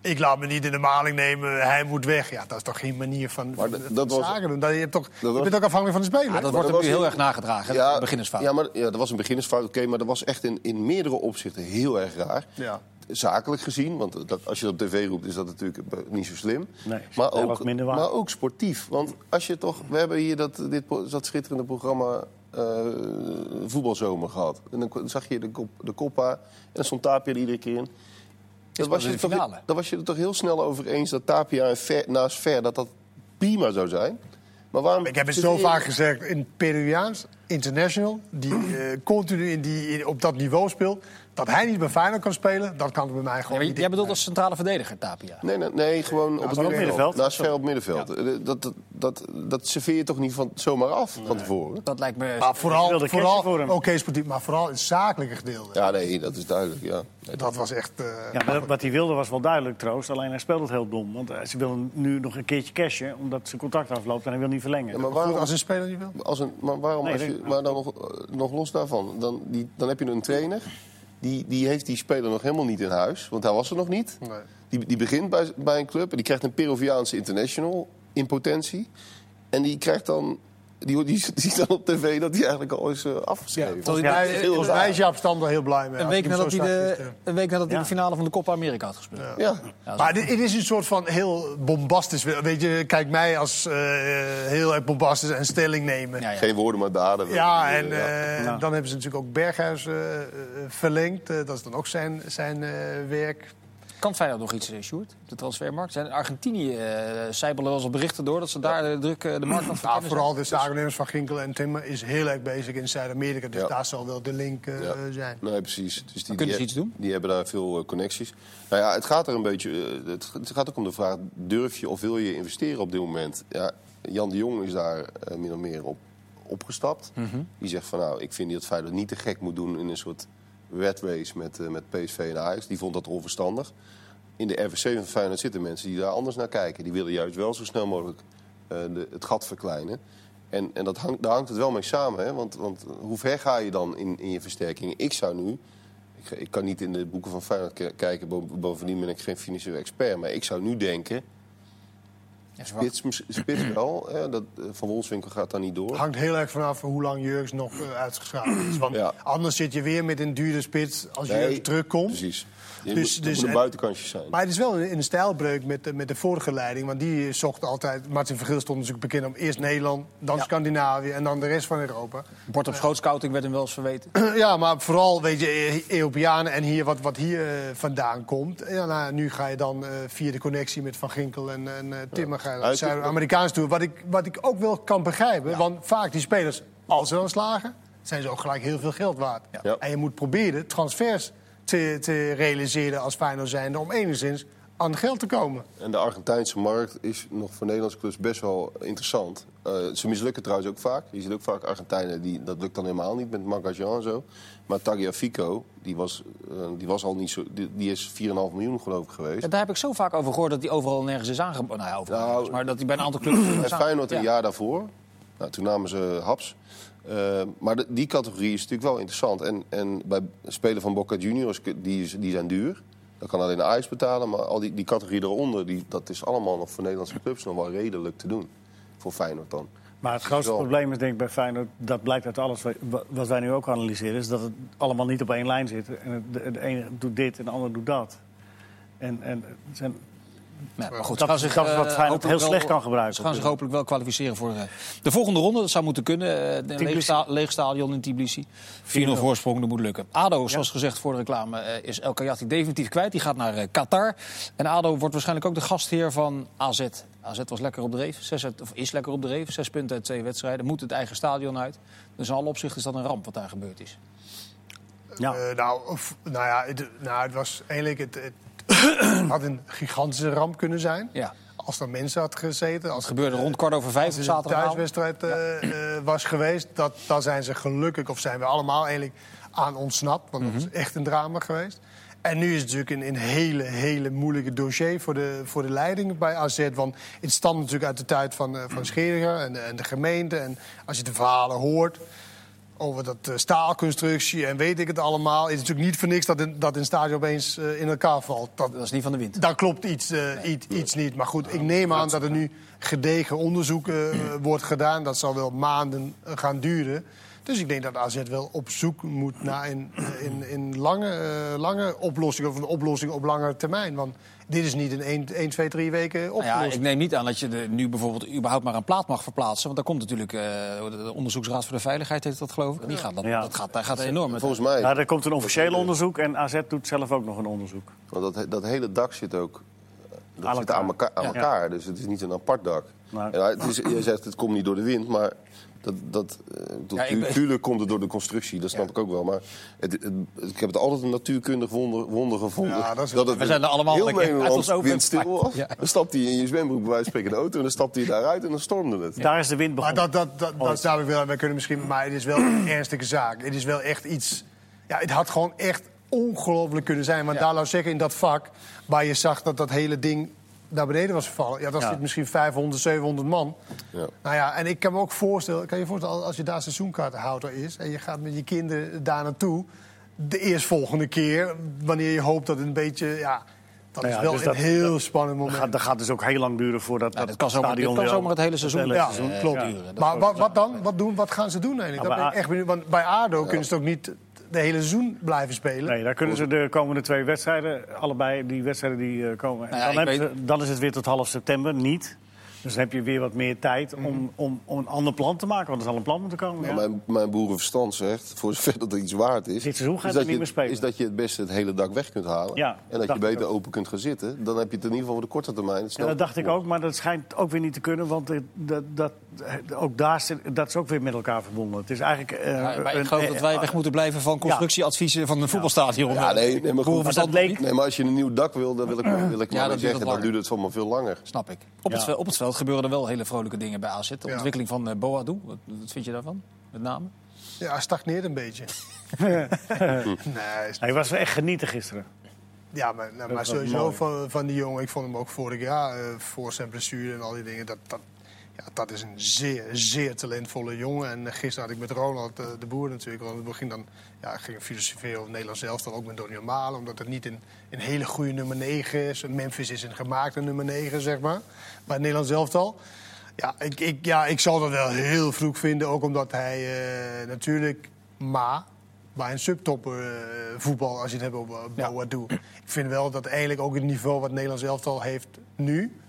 Ik laat me niet in de maling nemen, hij moet weg. Ja, dat is toch geen manier van, Maar van, dat- van dat was- zaken doen. Dat, je, hebt toch, je was- bent ook afhankelijk van de speler. Ja, dat Maar wordt dat nu was heel erg nagedragen, ja, beginnersfout. Ja, maar ja, dat was een beginnersfout, oké. maar dat was echt in, in meerdere opzichten heel erg raar. Ja. zakelijk gezien, want dat, als je dat op tv roept, is dat natuurlijk eh, niet zo slim. Nee, maar, ook, was minder waar. maar ook sportief. Want als je toch, we hebben hier dat, dit, dat schitterende programma eh, Voetbalzomer gehad. En dan zag je de, kop, de koppa en dan stond Tapia er iedere keer in. Dan was, je er toch, finale. dan was je er toch heel snel over eens dat Tapia en Ver, naast Ver dat dat prima zou zijn. Maar waarom Ik heb het zo vaak gezegd, in Peruviaans, international, die eh, continu in die, in- op dat niveau speelt, dat hij niet bij Feyenoord kan spelen, dat kan er bij mij gewoon niet. jij bedoelt als centrale verdediger, Tapia. Nee, nee, nee gewoon op het middenveld. Naast ver op middenveld. Eh, Dat, dat, dat, dat serveer je toch niet van, zomaar af van tevoren? Dat lijkt me... Maar vooral, vooral voor hem. oké sportief, maar vooral het zakelijke gedeelte. Ja, nee, dat is duidelijk. Ja. Nee, Dat was echt... eh, Ja, wat hij wilde was wel duidelijk troost. Alleen hij speelt het heel dom. Want eh, ze willen nu nog een keertje cashen. Omdat zijn contract afloopt en hij wil niet verlengen. Ja, maar waarom, als een speler niet wil. als een, maar waarom Nee, als je, maar dan nog, nog los daarvan, dan, die, dan heb je een trainer. Die, die heeft die speler nog helemaal niet in huis, want hij was er nog niet. Nee. Die, die begint bij, bij een club en die krijgt een Peruviaanse international in potentie. En die krijgt dan, die, die, die ziet dan op tv dat hij eigenlijk al is eh, afgeschreven. Ja, hij- dat is daar Jaap Stam er heel blij mee. Een week, nadat hij de, is, eh. een week nadat hij Ja. de finale van de Copa America had gespeeld. Ja. Ja, Maar dit, het is een soort van heel bombastisch. Weet je, kijk mij als eh, heel erg bombastisch en stelling nemen. Ja, Ja, ja. Geen woorden, maar daden. en Ja. eh, Ja. dan hebben ze natuurlijk ook Berghuis eh, eh, verlengd. Eh, dat is dan ook zijn, zijn eh, werk. Kan Feyenoord nog iets, eh, Sjoerd, op de transfermarkt? Zijn in Argentinië uh, zijbelen wel eens al berichten door... dat ze daar de druk eh, de markt aan Nou, verkennen vooral de zakennemers van Ginkel en Timmer is heel erg bezig in Zuid-Amerika. Dus Ja. daar zal wel de link eh, Ja. zijn. Nee, precies. Dus die, kunnen ze die- iets doen? Die hebben daar veel eh, connecties. Nou ja, het gaat er een beetje. eh, het, het gaat ook om de vraag: durf je of wil je investeren op dit moment? Ja, Jan de Jong is daar eh, min of meer op opgestapt. Mhm. Die zegt van nou, ik vind dat Feyenoord niet te gek moet doen in een soort red race met, eh, met PSV en Ajax. Die vond dat onverstandig. In de RVC van Feyenoord zitten mensen die daar anders naar kijken. Die willen juist wel zo snel mogelijk eh, het gat verkleinen. En, en dat hangt, daar hangt het wel mee samen. Hè? Want, want hoe ver ga je dan in, in je versterkingen? Ik zou nu... Ik, ik kan niet in de boeken van Feyenoord kijken. bo- Bovendien ben ik geen financieel expert. Maar ik zou nu denken... Spits, spits wel. Hè? Dat, eh, van Wolfswinkel gaat daar niet door. Het hangt heel erg vanaf hoe lang Jurks nog eh, uitgeschakeld is. Want Ja. anders zit je weer met een dure spits als Nee, Jurks terugkomt. Precies. Je Dus- moet, dus- een buitenkantje zijn. Maar het is wel een, een stijlbreuk met, de- met de vorige leiding. Want die zocht altijd... Martin Vergil stond natuurlijk bekend om eerst Nederland, dan Ja. Scandinavië en dan de rest van Europa. Bord op schootscouting werd hem wel eens verweten. Ja, maar vooral, weet je, Europeanen en hier wat, wat hier eh, vandaan komt. Ja, nou, nu ga je dan eh, via de connectie met Van Ginkel en, en eh, Timmer ga je naar Uit- Zuid-Amerikaans toe. Wat ik, wat ik ook wel kan begrijpen, want vaak die spelers, als ze dan slagen, zijn ze ook gelijk heel veel geld waard. Ja. En je moet proberen transfers te, te realiseren als Feyenoord zijnde om enigszins aan geld te komen. En de Argentijnse markt is nog voor Nederlandse clubs best wel interessant. Eh, ze mislukken trouwens ook vaak. Je ziet ook vaak Argentijnen, die, dat lukt dan helemaal niet met Magajan en zo. Maar Tagliafico, die was, eh, die was al niet zo... Die, die is 4,5 miljoen geloof ik geweest. Ja, daar heb ik zo vaak over gehoord dat hij overal nergens is aangeboden. Nou ja, overal Nou, maar dat hij bij een aantal clubs is Bij Feyenoord een Ja. jaar daarvoor. Nou, toen namen ze haps. Eh, maar de- die categorie is natuurlijk wel interessant. En, en bij spelen van Boca Juniors, die, is- die zijn duur. Dat kan alleen de Ajax betalen. Maar al die, die categorie eronder, die, dat is allemaal nog voor Nederlandse clubs nog wel redelijk te doen. Voor Feyenoord dan. Maar het grootste Wel. probleem is denk ik bij Feyenoord... dat blijkt uit alles wa- wat wij nu ook analyseren... is dat het allemaal niet op één lijn zit. En het- de, de ene doet dit en de ander doet dat. En, en het zijn, Nee, maar goed, Dat- ze gaan zich, dat wat eh, Feyenoord hopelijk heel slecht kan gebruiken Ze gaan zich hopelijk wel kwalificeren voor eh, de volgende ronde. Dat zou moeten kunnen. eh, Een leeg, Tbilisi. sta- leeg stadion in Tbilisi. 4-0 voorsprong, dat moet lukken. ADO, zoals gezegd voor de reclame, eh, is El Kayati definitief kwijt. Die gaat naar eh, Qatar. En ADO wordt waarschijnlijk ook de gastheer van AZ. AZ was lekker op de reef, zes uit- of is lekker op de reef. Zes punten uit twee wedstrijden. Moet het eigen stadion uit. Dus in alle opzichten is dat een ramp wat daar gebeurd is. ja. Eh, nou, of, nou ja, het, nou, het was eigenlijk... Het, het had een gigantische ramp kunnen zijn. Ja. Als er mensen had gezeten. Als Het gebeurde rond kwart over vijf Als op het een thuiswedstrijd eh, eh, was geweest, dat, dan zijn ze gelukkig, of zijn we allemaal eigenlijk aan ontsnapt. Want dat is echt een drama geweest. En nu is het natuurlijk een, een hele, hele moeilijke dossier voor de, voor de leiding bij AZ. Want het stamt natuurlijk uit de tijd van, eh, van Scheringer en, en de gemeente. En als je de verhalen hoort over dat eh, staalconstructie en weet ik het allemaal... is het natuurlijk niet voor niks dat een, dat een stadion opeens eh, in elkaar valt. Dat, Dat is niet van de wind. daar klopt iets, eh, iets, iets niet. Maar goed, ik neem aan dat er nu gedegen onderzoek wordt gedaan. Dat zal wel maanden gaan duren. Dus ik denk dat AZ wel op zoek moet naar een, in, in lange, eh, lange oplossing of een oplossing op lange termijn. Want dit is niet in 1, 1 2, 3 weken Nou opgelost. ja, ik neem niet aan dat je er nu bijvoorbeeld überhaupt maar een plaat mag verplaatsen. Want daar komt natuurlijk eh, de Onderzoeksraad voor de Veiligheid, heet dat geloof ik. Die gaat, dat, Ja. dat gaat, daar gaat enorm. Volgens mij, Ja, er komt een officieel onderzoek en AZ doet zelf ook nog een onderzoek. want dat, dat hele dak zit ook dat Aan zit elkaar. aan elkaar. Aan Ja. elkaar dus het is niet een apart dak. Nou. Het is, je zegt het komt niet door de wind, maar dat, dat, eh, dat- Ja, ben- komt het door de constructie, dat snap ik ook wel. Maar het, het- ik heb het altijd een natuurkundig wonder, wonder gevonden. Ja, dat is- het We zijn er allemaal heel Nederland windstil was. Ja. Dan stapt hij in je zwembroek bij wijze van spreken de auto en dan stapt hij daaruit en dan stormde het. Daar is de wind Maar begonnen. dat, dat, dat, dat zou ik wel. Wij kunnen misschien, maar het is wel een ernstige zaak. Het is wel echt iets. Ja, het had gewoon echt ongelooflijk kunnen zijn. Want Ja. daar laat zeggen in dat vak waar je zag dat dat hele ding naar beneden was gevallen. Ja, daar Ja. zit misschien 500, 700 man. Ja. Nou ja, en ik kan me ook voorstellen, kan je voorstellen als je daar seizoenkaartenhouder is en je gaat met je kinderen daar naartoe, de eerstvolgende keer, wanneer je hoopt dat het een beetje, ja, dat Nou is ja, wel dus een dat- heel spannend Dat moment. gaat, dat gaat dus ook heel lang duren voordat Ja, dat dat kan zomaar, dit stadion kan weer zomaar het hele seizoen, hele Ja, seizoen. klopt. duren. Dat Maar wat, wat dan? Wat, doen, wat gaan ze doen eigenlijk? Nou, Dat ben ik bij echt benieuwd. Want bij ADO kunnen ze het ook niet de hele seizoen blijven spelen. Nee, daar kunnen ze de komende twee wedstrijden, allebei die wedstrijden die eh, komen. Nou ja, dan, weet- dan is het weer tot half september niet. Dus dan heb je weer wat meer tijd Mhm. om, om, om een ander plan te maken. Want er zal een plan moeten komen. Ja. Mijn, mijn boerenverstand zegt, voor zover dat er iets waard is... Dit seizoen gaat is het dat niet je, meer spelen. Is dat je het beste het hele dak weg kunt halen. Ja, en dat je beter ook. open kunt gaan zitten. Dan heb je het in ieder geval voor de korte termijn. Ja, dat dacht ik ook, maar dat schijnt ook weer niet te kunnen. Want dat, dat, ook daar zit, dat is ook weer met elkaar verbonden. Het is eigenlijk... eh, Ja, maar ik geloof eh, dat wij weg moeten blijven van constructieadviezen van een voetbalstadion. Ja, nee, nee, maar goed. Boerenverstand Maar dat niet. Nee, maar als je een nieuw dak wil, dan wil ik, wil ik Ja, dat zeggen, wat dan duurt het van maar veel langer. Snap ik. Op, het, op het veld gebeuren er wel hele vrolijke dingen bij AZ. De Ja. ontwikkeling van eh, Boadu, wat, wat vind je daarvan? Met name? Ja, hij stagneert een beetje. nee, Hij was echt genieten gisteren. ja, maar, nou, maar sowieso van, van die jongen. Ik vond hem ook vorig jaar, eh, voor zijn blessure en al die dingen. Dat, dat, ja, dat is een zeer, zeer talentvolle jongen. En eh, gisteren had ik met Ronald eh, de Boer natuurlijk. Want gingen dan ja, gingen filosoferen over Nederland zelf. Dan ook met Donny Malen. Omdat het niet een, een hele goede nummer 9 is. Memphis is een gemaakte nummer 9, zeg maar. Maar het Nederlands elftal. Ja ik, ik, ja, ik zal dat wel heel vroeg vinden. Ook omdat hij eh, natuurlijk ma bij een subtopper voetbal, als je het hebt over Ja. Boadu. Ik vind wel dat eigenlijk ook het niveau wat Nederlands elftal heeft nu...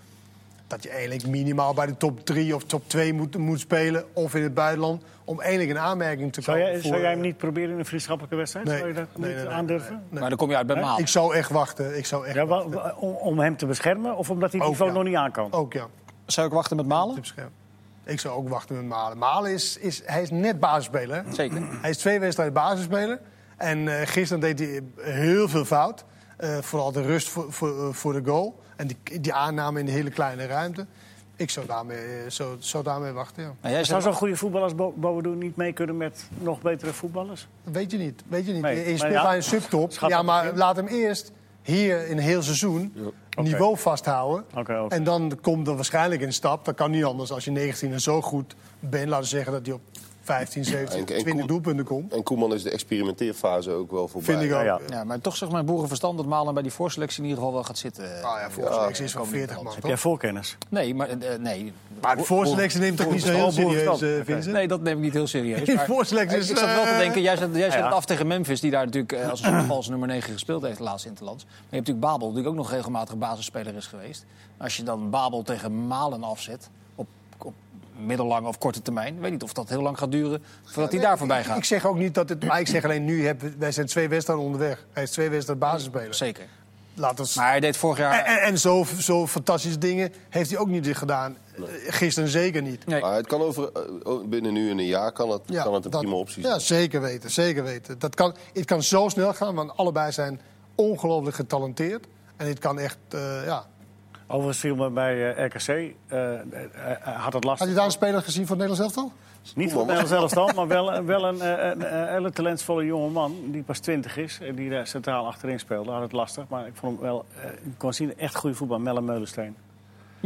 dat je eigenlijk minimaal bij de top 3 of top 2 moet, moet spelen... of in het buitenland, om eigenlijk een aanmerking te Zou komen. jij, voor, zou jij hem eh, niet proberen in een vriendschappelijke wedstrijd? Nee, zou je dat nee, niet nee, nee, aandurven? nee, nee. Maar dan kom je uit bij Maal. Ik zou echt wachten. Ik zou echt Ja, wachten. om, om hem te beschermen of omdat hij het niveau ja. nog niet aan kan? Ook ja. Zou ik wachten met Malen? Ik zou ook wachten met Malen. Malen is, is, hij is net basisspeler. Zeker. Hij is twee wedstrijden basisspeler. En eh, gisteren deed hij heel veel fout. Eh, vooral de rust voor, voor, eh, voor de goal. En die, die aanname in de hele kleine ruimte. Ik zou daarmee, eh, zou, zou daarmee wachten, ja. Jij Zou zo'n goede voetballer als Bo- Boadu niet mee kunnen met nog betere voetballers? Weet je niet. Weet je niet. Nee, je speelt ja, bij een subtop. Ja, maar in. laat hem eerst hier in een heel seizoen niveau vasthouden. En dan komt er waarschijnlijk een stap. Dat kan niet anders als je 19 en zo goed bent. Laten we zeggen dat hij op 15, 17, En- en 20 Koen- doelpunten komt. En Koeman is de experimenteerfase ook wel voorbij. Vind ik ook. Ja, Ja, ja, maar toch zeg maar boerenverstand dat Malen bij die voorselectie in ieder geval wel gaat zitten. Ah, ja, voor selectie is van 40 man, Heb jij voorkennis? Nee, maar eh, nee. Maar de voorselectie neemt toch niet zo heel serieus, eh. Vincent? Nee, dat neem ik niet heel serieus. Maar- voorselectie is... ik zat wel te eh, denken, jij zet, jij zet Ja. het af tegen Memphis, die daar natuurlijk als een soort valse nummer 9 gespeeld heeft, de laatste Interlands. Maar je hebt natuurlijk Babel, die ook nog regelmatig basisspeler is geweest. Als je dan Babel tegen Malen afzet, middellange of korte termijn, ik weet niet of dat heel lang gaat duren voordat hij daar voorbij Ik gaat. zeg ook niet dat het... Maar ik zeg alleen nu, hebben, wij zijn twee wedstrijden onderweg. Hij is twee wedstrijden basisspeler. Zeker. Laat ons... Maar hij deed vorig jaar... En, en, en zo, zo fantastische dingen heeft hij ook niet gedaan. Eh, Gisteren zeker niet. Nee. Maar het kan over, eh, binnen nu en een jaar kan het, kan het een dat- prima optie Ja, zijn. zeker weten. Zeker weten. Dat kan, het kan zo snel gaan, want allebei zijn ongelooflijk getalenteerd. En het kan echt, eh, ja. Overigens viel me bij eh, RKC, eh, eh, had het lastig. Had je daar een speler gezien van het Nederlands elftal? Niet van het Nederlands elftal, maar wel, wel een, eh, een, eh, hele talentvolle jonge man die pas 20 is. En die daar centraal achterin speelde. Had het lastig, maar ik vond hem wel... eh, ik kon zien, echt goede voetbal. Melle Meulensteen.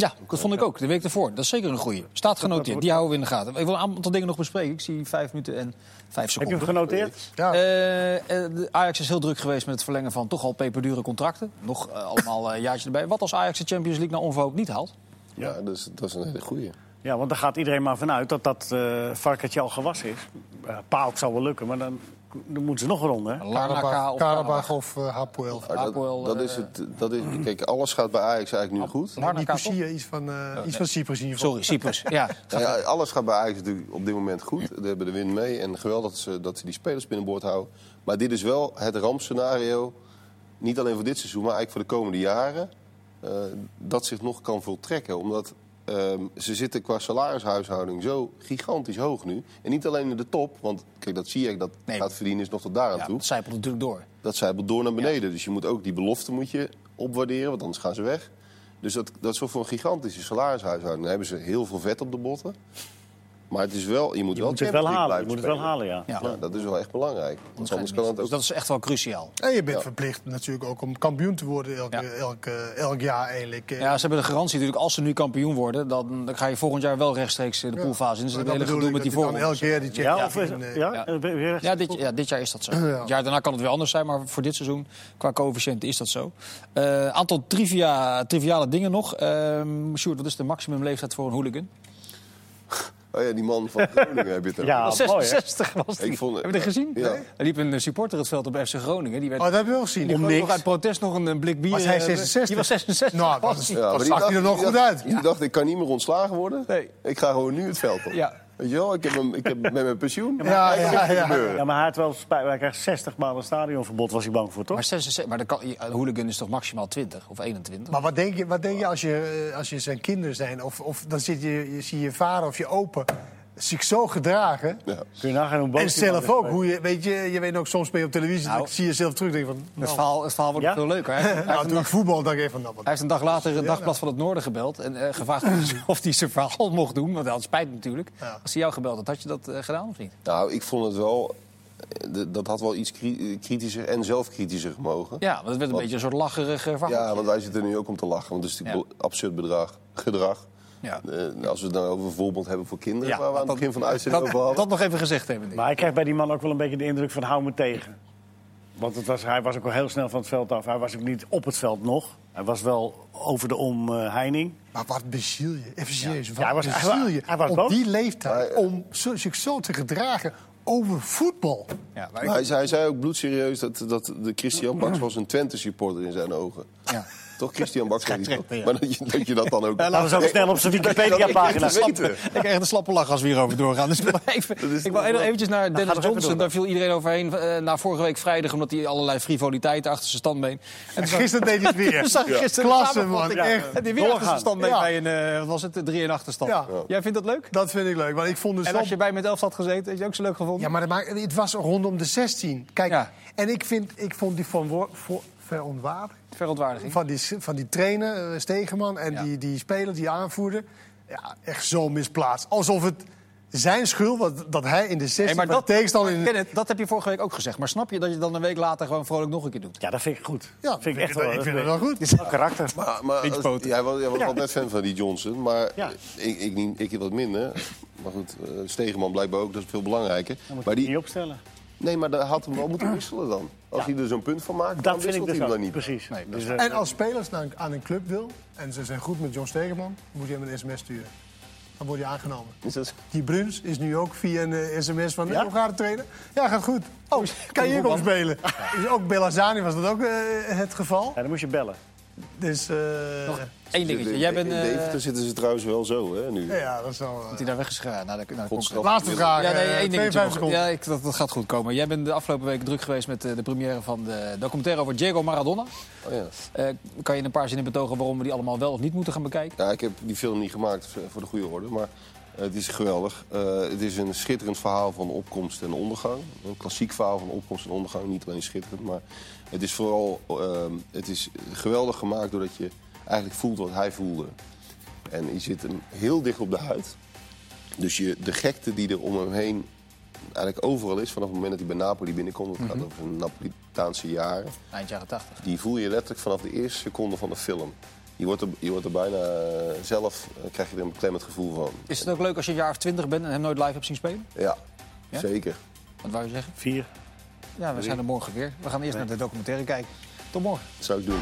Ja, dat vond ik ook. De week ervoor. Dat is zeker een goeie. Staat genoteerd. Die houden we in de gaten. Ik wil een aantal dingen nog bespreken. Ik zie vijf minuten en vijf Heb je seconden. hem genoteerd? Ja. Eh, eh, de Ajax is heel druk geweest met het verlengen van toch al peperdure contracten. Nog eh, allemaal een jaartje erbij. Wat als Ajax de Champions League naar onverhoopt niet haalt? Ja, dus, dat is een hele goeie. Ja, want daar gaat iedereen maar vanuit dat dat eh varkentje al gewassen is. Ja, Paalt zou wel lukken, maar dan, dan moeten ze nog een ronde. Karabach of uh, Hapoel. Maar dat, Hapoel, dat eh, is het, dat is, kijk, alles gaat bij Ajax eigenlijk nu goed. Larnaca, toch? Nicosia, iets van, eh iets van Cyprus in ieder geval. Sorry, Cyprus. Ja. Nou ja, alles gaat bij Ajax natuurlijk op dit moment goed. Ze hebben de win mee en geweldig dat ze, dat ze die spelers binnenboord houden. Maar dit is wel het rampscenario, niet alleen voor dit seizoen, maar eigenlijk voor de komende jaren, eh, dat zich nog kan voltrekken. Omdat ehm, ze zitten qua salarishuishouding zo gigantisch hoog nu. En niet alleen in de top, want kijk, dat zie ik, dat Nee. gaat verdienen is nog tot daar aan ja, toe. dat zijpelt natuurlijk door. Dat zijpelt door naar beneden. Dus je moet ook die belofte moet je opwaarderen, want anders gaan ze weg. Dus dat, dat is voor een gigantische salarishuishouding. Dan hebben ze heel veel vet op de botten. Maar het is wel, je moet Je wel moet het wel halen. Je moet het wel halen, ja. Ja. dat is wel echt belangrijk. Want anders kan het Dus ook... dat is echt wel cruciaal. En je bent Ja. verplicht natuurlijk ook om kampioen te worden elk, Ja. elk, eh, elk jaar eigenlijk. eh. Ja, ze hebben de garantie natuurlijk, als ze nu kampioen worden, dan, dan ga je volgend jaar wel rechtstreeks de poolfase in. Dus dat hele gedoe met die voorrondes. elke keer die Ja, check of eh, ja? ja. Eh, weer- Ja dit, ja, dit jaar is dat zo. Ja. Het jaar daarna kan het weer anders zijn, maar voor dit seizoen, qua coëfficiënten, is dat zo. Een aantal trivia, triviale dingen nog. Ehm Sjoerd, wat is de maximumleeftijd voor een hooligan? Oh ja, die man van Groningen heb je het. Ja, Dat mooi, hè? 66 was die. Ik vond Heb je dat gezien? Ja. Er liep een supporter het veld op FC Groningen. Die werd Oh, dat heb je wel gezien. Om nog niks. uit protest nog een, een blik bier. Was hij eh, 66? Die was 66. Nou, dat. Ja, zag hij er nog die goed dacht- uit. Die dacht, ik kan niet meer ontslagen worden. Nee. Ik ga gewoon nu het veld op. Ja. Weet je wel, ik heb, hem, ik heb met mijn pensioen. Ja, ja, ja. Ja, maar hij had wel spijt. Hij krijgt 60 maal een stadionverbod, was hij bang voor, toch? Maar, 66, maar de kan, een hooligan is toch maximaal 20 of 21? Maar wat denk je, wat denk je als, je, eh, als je zijn kinderen zijn? Of, of dan zit je, je, zie je vader of je opa zich zo gedragen. Ja. Kun je nagaan hoe boos En zelf ook. Hoe je, weet je, je weet ook, soms speel je op televisie. Nou. dan zie je jezelf terug. Denk je van, Het nou, verhaal, het verhaal wordt Ja? veel leuker. Hè? Hij, nou, toen ik dag, voetbal, dacht ik even, nou, wat- hij heeft een dag later het Dagblad van het Noorden gebeld. En eh, gevraagd of hij zijn verhaal mocht doen. Want hij had spijt natuurlijk. Ja. Als hij jou gebeld had, had je dat eh, gedaan of niet? Nou, ik vond het wel... eh, de- Dat had wel iets kri- kritischer en zelfkritischer gemogen. Ja, want het werd een beetje een soort lacherig eh, verhaal. Ja, want wij zitten er nu ook om te lachen. Want het is natuurlijk absurd bedrag, gedrag. Ja. Eh, als we het dan over een voorbeeld hebben voor kinderen... Ja, waar we aan het dat- begin van de uitzending dat, over hadden. dat nog even gezegd hebben. Maar ik krijg bij die man ook wel een beetje de indruk van hou me tegen. Want het was, hij was ook al heel snel van het veld af. Hij was ook niet op het veld nog. Hij was wel over de omheining. Maar wat beziel je? Even serieus. Wat hij was- hij beziel wa- je hij was op boos. die leeftijd Maar- om zo, zich zo te gedragen over voetbal? ja, maar Maar hij, zei, hij zei ook bloedserieus dat, dat de Christian Baks was een Twente-supporter in zijn ogen. ja. Toch, Christian toch? ja. Maar dat je, dat je dat dan ook... Dat was ook snel op zijn Wikipedia-pagina. Weten. Ik krijg echt een slappe lach als we hierover doorgaan. Dus ik wil even, ik wil even eventjes naar Dennis ga nog even Johnson. door. Daar viel iedereen overheen eh, na vorige week vrijdag... omdat hij allerlei frivoliteiten achter zijn standbeen... En toen zag- Gisteren deed hij het weer. zag ik gisteren Klasse, de man. Echt. En die weer achter zijn standbeen Ja. bij een, eh, wat was het, 3 en achterstand. Ja. Jij vindt dat leuk? Dat vind ik leuk. Want ik vond het En zo als je bij met elf had gezeten, heb je ook zo leuk gevonden? Ja, maar dat maakt- het was rondom de 16. Kijk, en ik, vind, ik vond die van voor, verontwaardiging Verontwaardiging. van die, van die trainer, eh, Stegeman, en Ja. die, die speler, die aanvoerder. Ja, echt zo misplaatst. Alsof het zijn schuld was dat hij in de 16 Hey, maar van dat, tegenstander... In, Kenneth, dat heb je vorige week ook gezegd. Maar snap je dat je dan een week later gewoon vrolijk nog een keer doet? Ja, dat vind ik goed. ja, vind ik echt wel. ik vind het wel goed. Is wel karakter. Maar, maar jij was, jij was altijd fan van die Johnson, maar Ja. ik, ik, niet, ik wat minder. Maar goed, eh, Stegeman blijkbaar ook, dat is veel belangrijker. Dan moet Maar je die, niet opstellen. Nee, maar daar had hem wel moeten wisselen dan. Als hij er zo'n punt van maakt, dan vind ik wisselt dus hij hem dan niet. Precies. Nee, dus, eh, En als spelers aan een club wil, en ze zijn goed met John Stegeman, moet je hem een sms sturen. Dan word je aangenomen. Is dat- Die Bruns is nu ook via een eh, sms van, Ja? hoe gaat het trainen? Ja, gaat goed. Oh, kan je hier komen spelen? Dus ook Belazani was dat ook eh, het geval. ja, dan moet je bellen. Dus, eh, Eén dingetje. In- Jij bent... in eh, Deventer zitten ze trouwens wel zo, hè, nu. ja, dat is wel... eh, dat hij daar weg is gegaan. Naar de, Godstraf. Laatste vraag. Ja, nee, eh, één dingetje 52 nog. seconden. Ja, ik, dat, dat gaat goed komen. Jij bent de afgelopen week druk geweest met eh, de première van de documentaire over Diego Maradona. Oh, ja. Eh, kan je in een paar zinnen betogen waarom we die allemaal wel of niet moeten gaan bekijken? Ja, ik heb die film niet gemaakt voor de goede orde, maar eh, het is geweldig. Eh, het is een schitterend verhaal van opkomst en ondergang. Een klassiek verhaal van opkomst en ondergang, niet alleen schitterend, maar het is vooral ehm, het is geweldig gemaakt doordat je eigenlijk voelt wat hij voelde. En je zit hem heel dicht op de huid. Dus je, de gekte die er om hem heen eigenlijk overal is, vanaf het moment dat hij bij Napoli binnenkomt, het gaat over zijn Napolitaanse jaren. Eind jaren 80. Die voel je letterlijk vanaf de eerste seconde van de film. Je wordt er, je wordt er bijna eh, zelf, eh, krijg je er een beklemmend gevoel van. Is het ook leuk als je een jaar of twintig bent en hem nooit live hebt zien spelen? Ja, Ja? zeker. Wat wou je zeggen? Vier. Ja, we zijn er morgen weer. We gaan eerst naar de documentaire kijken. Tot morgen. Dat zou ik doen.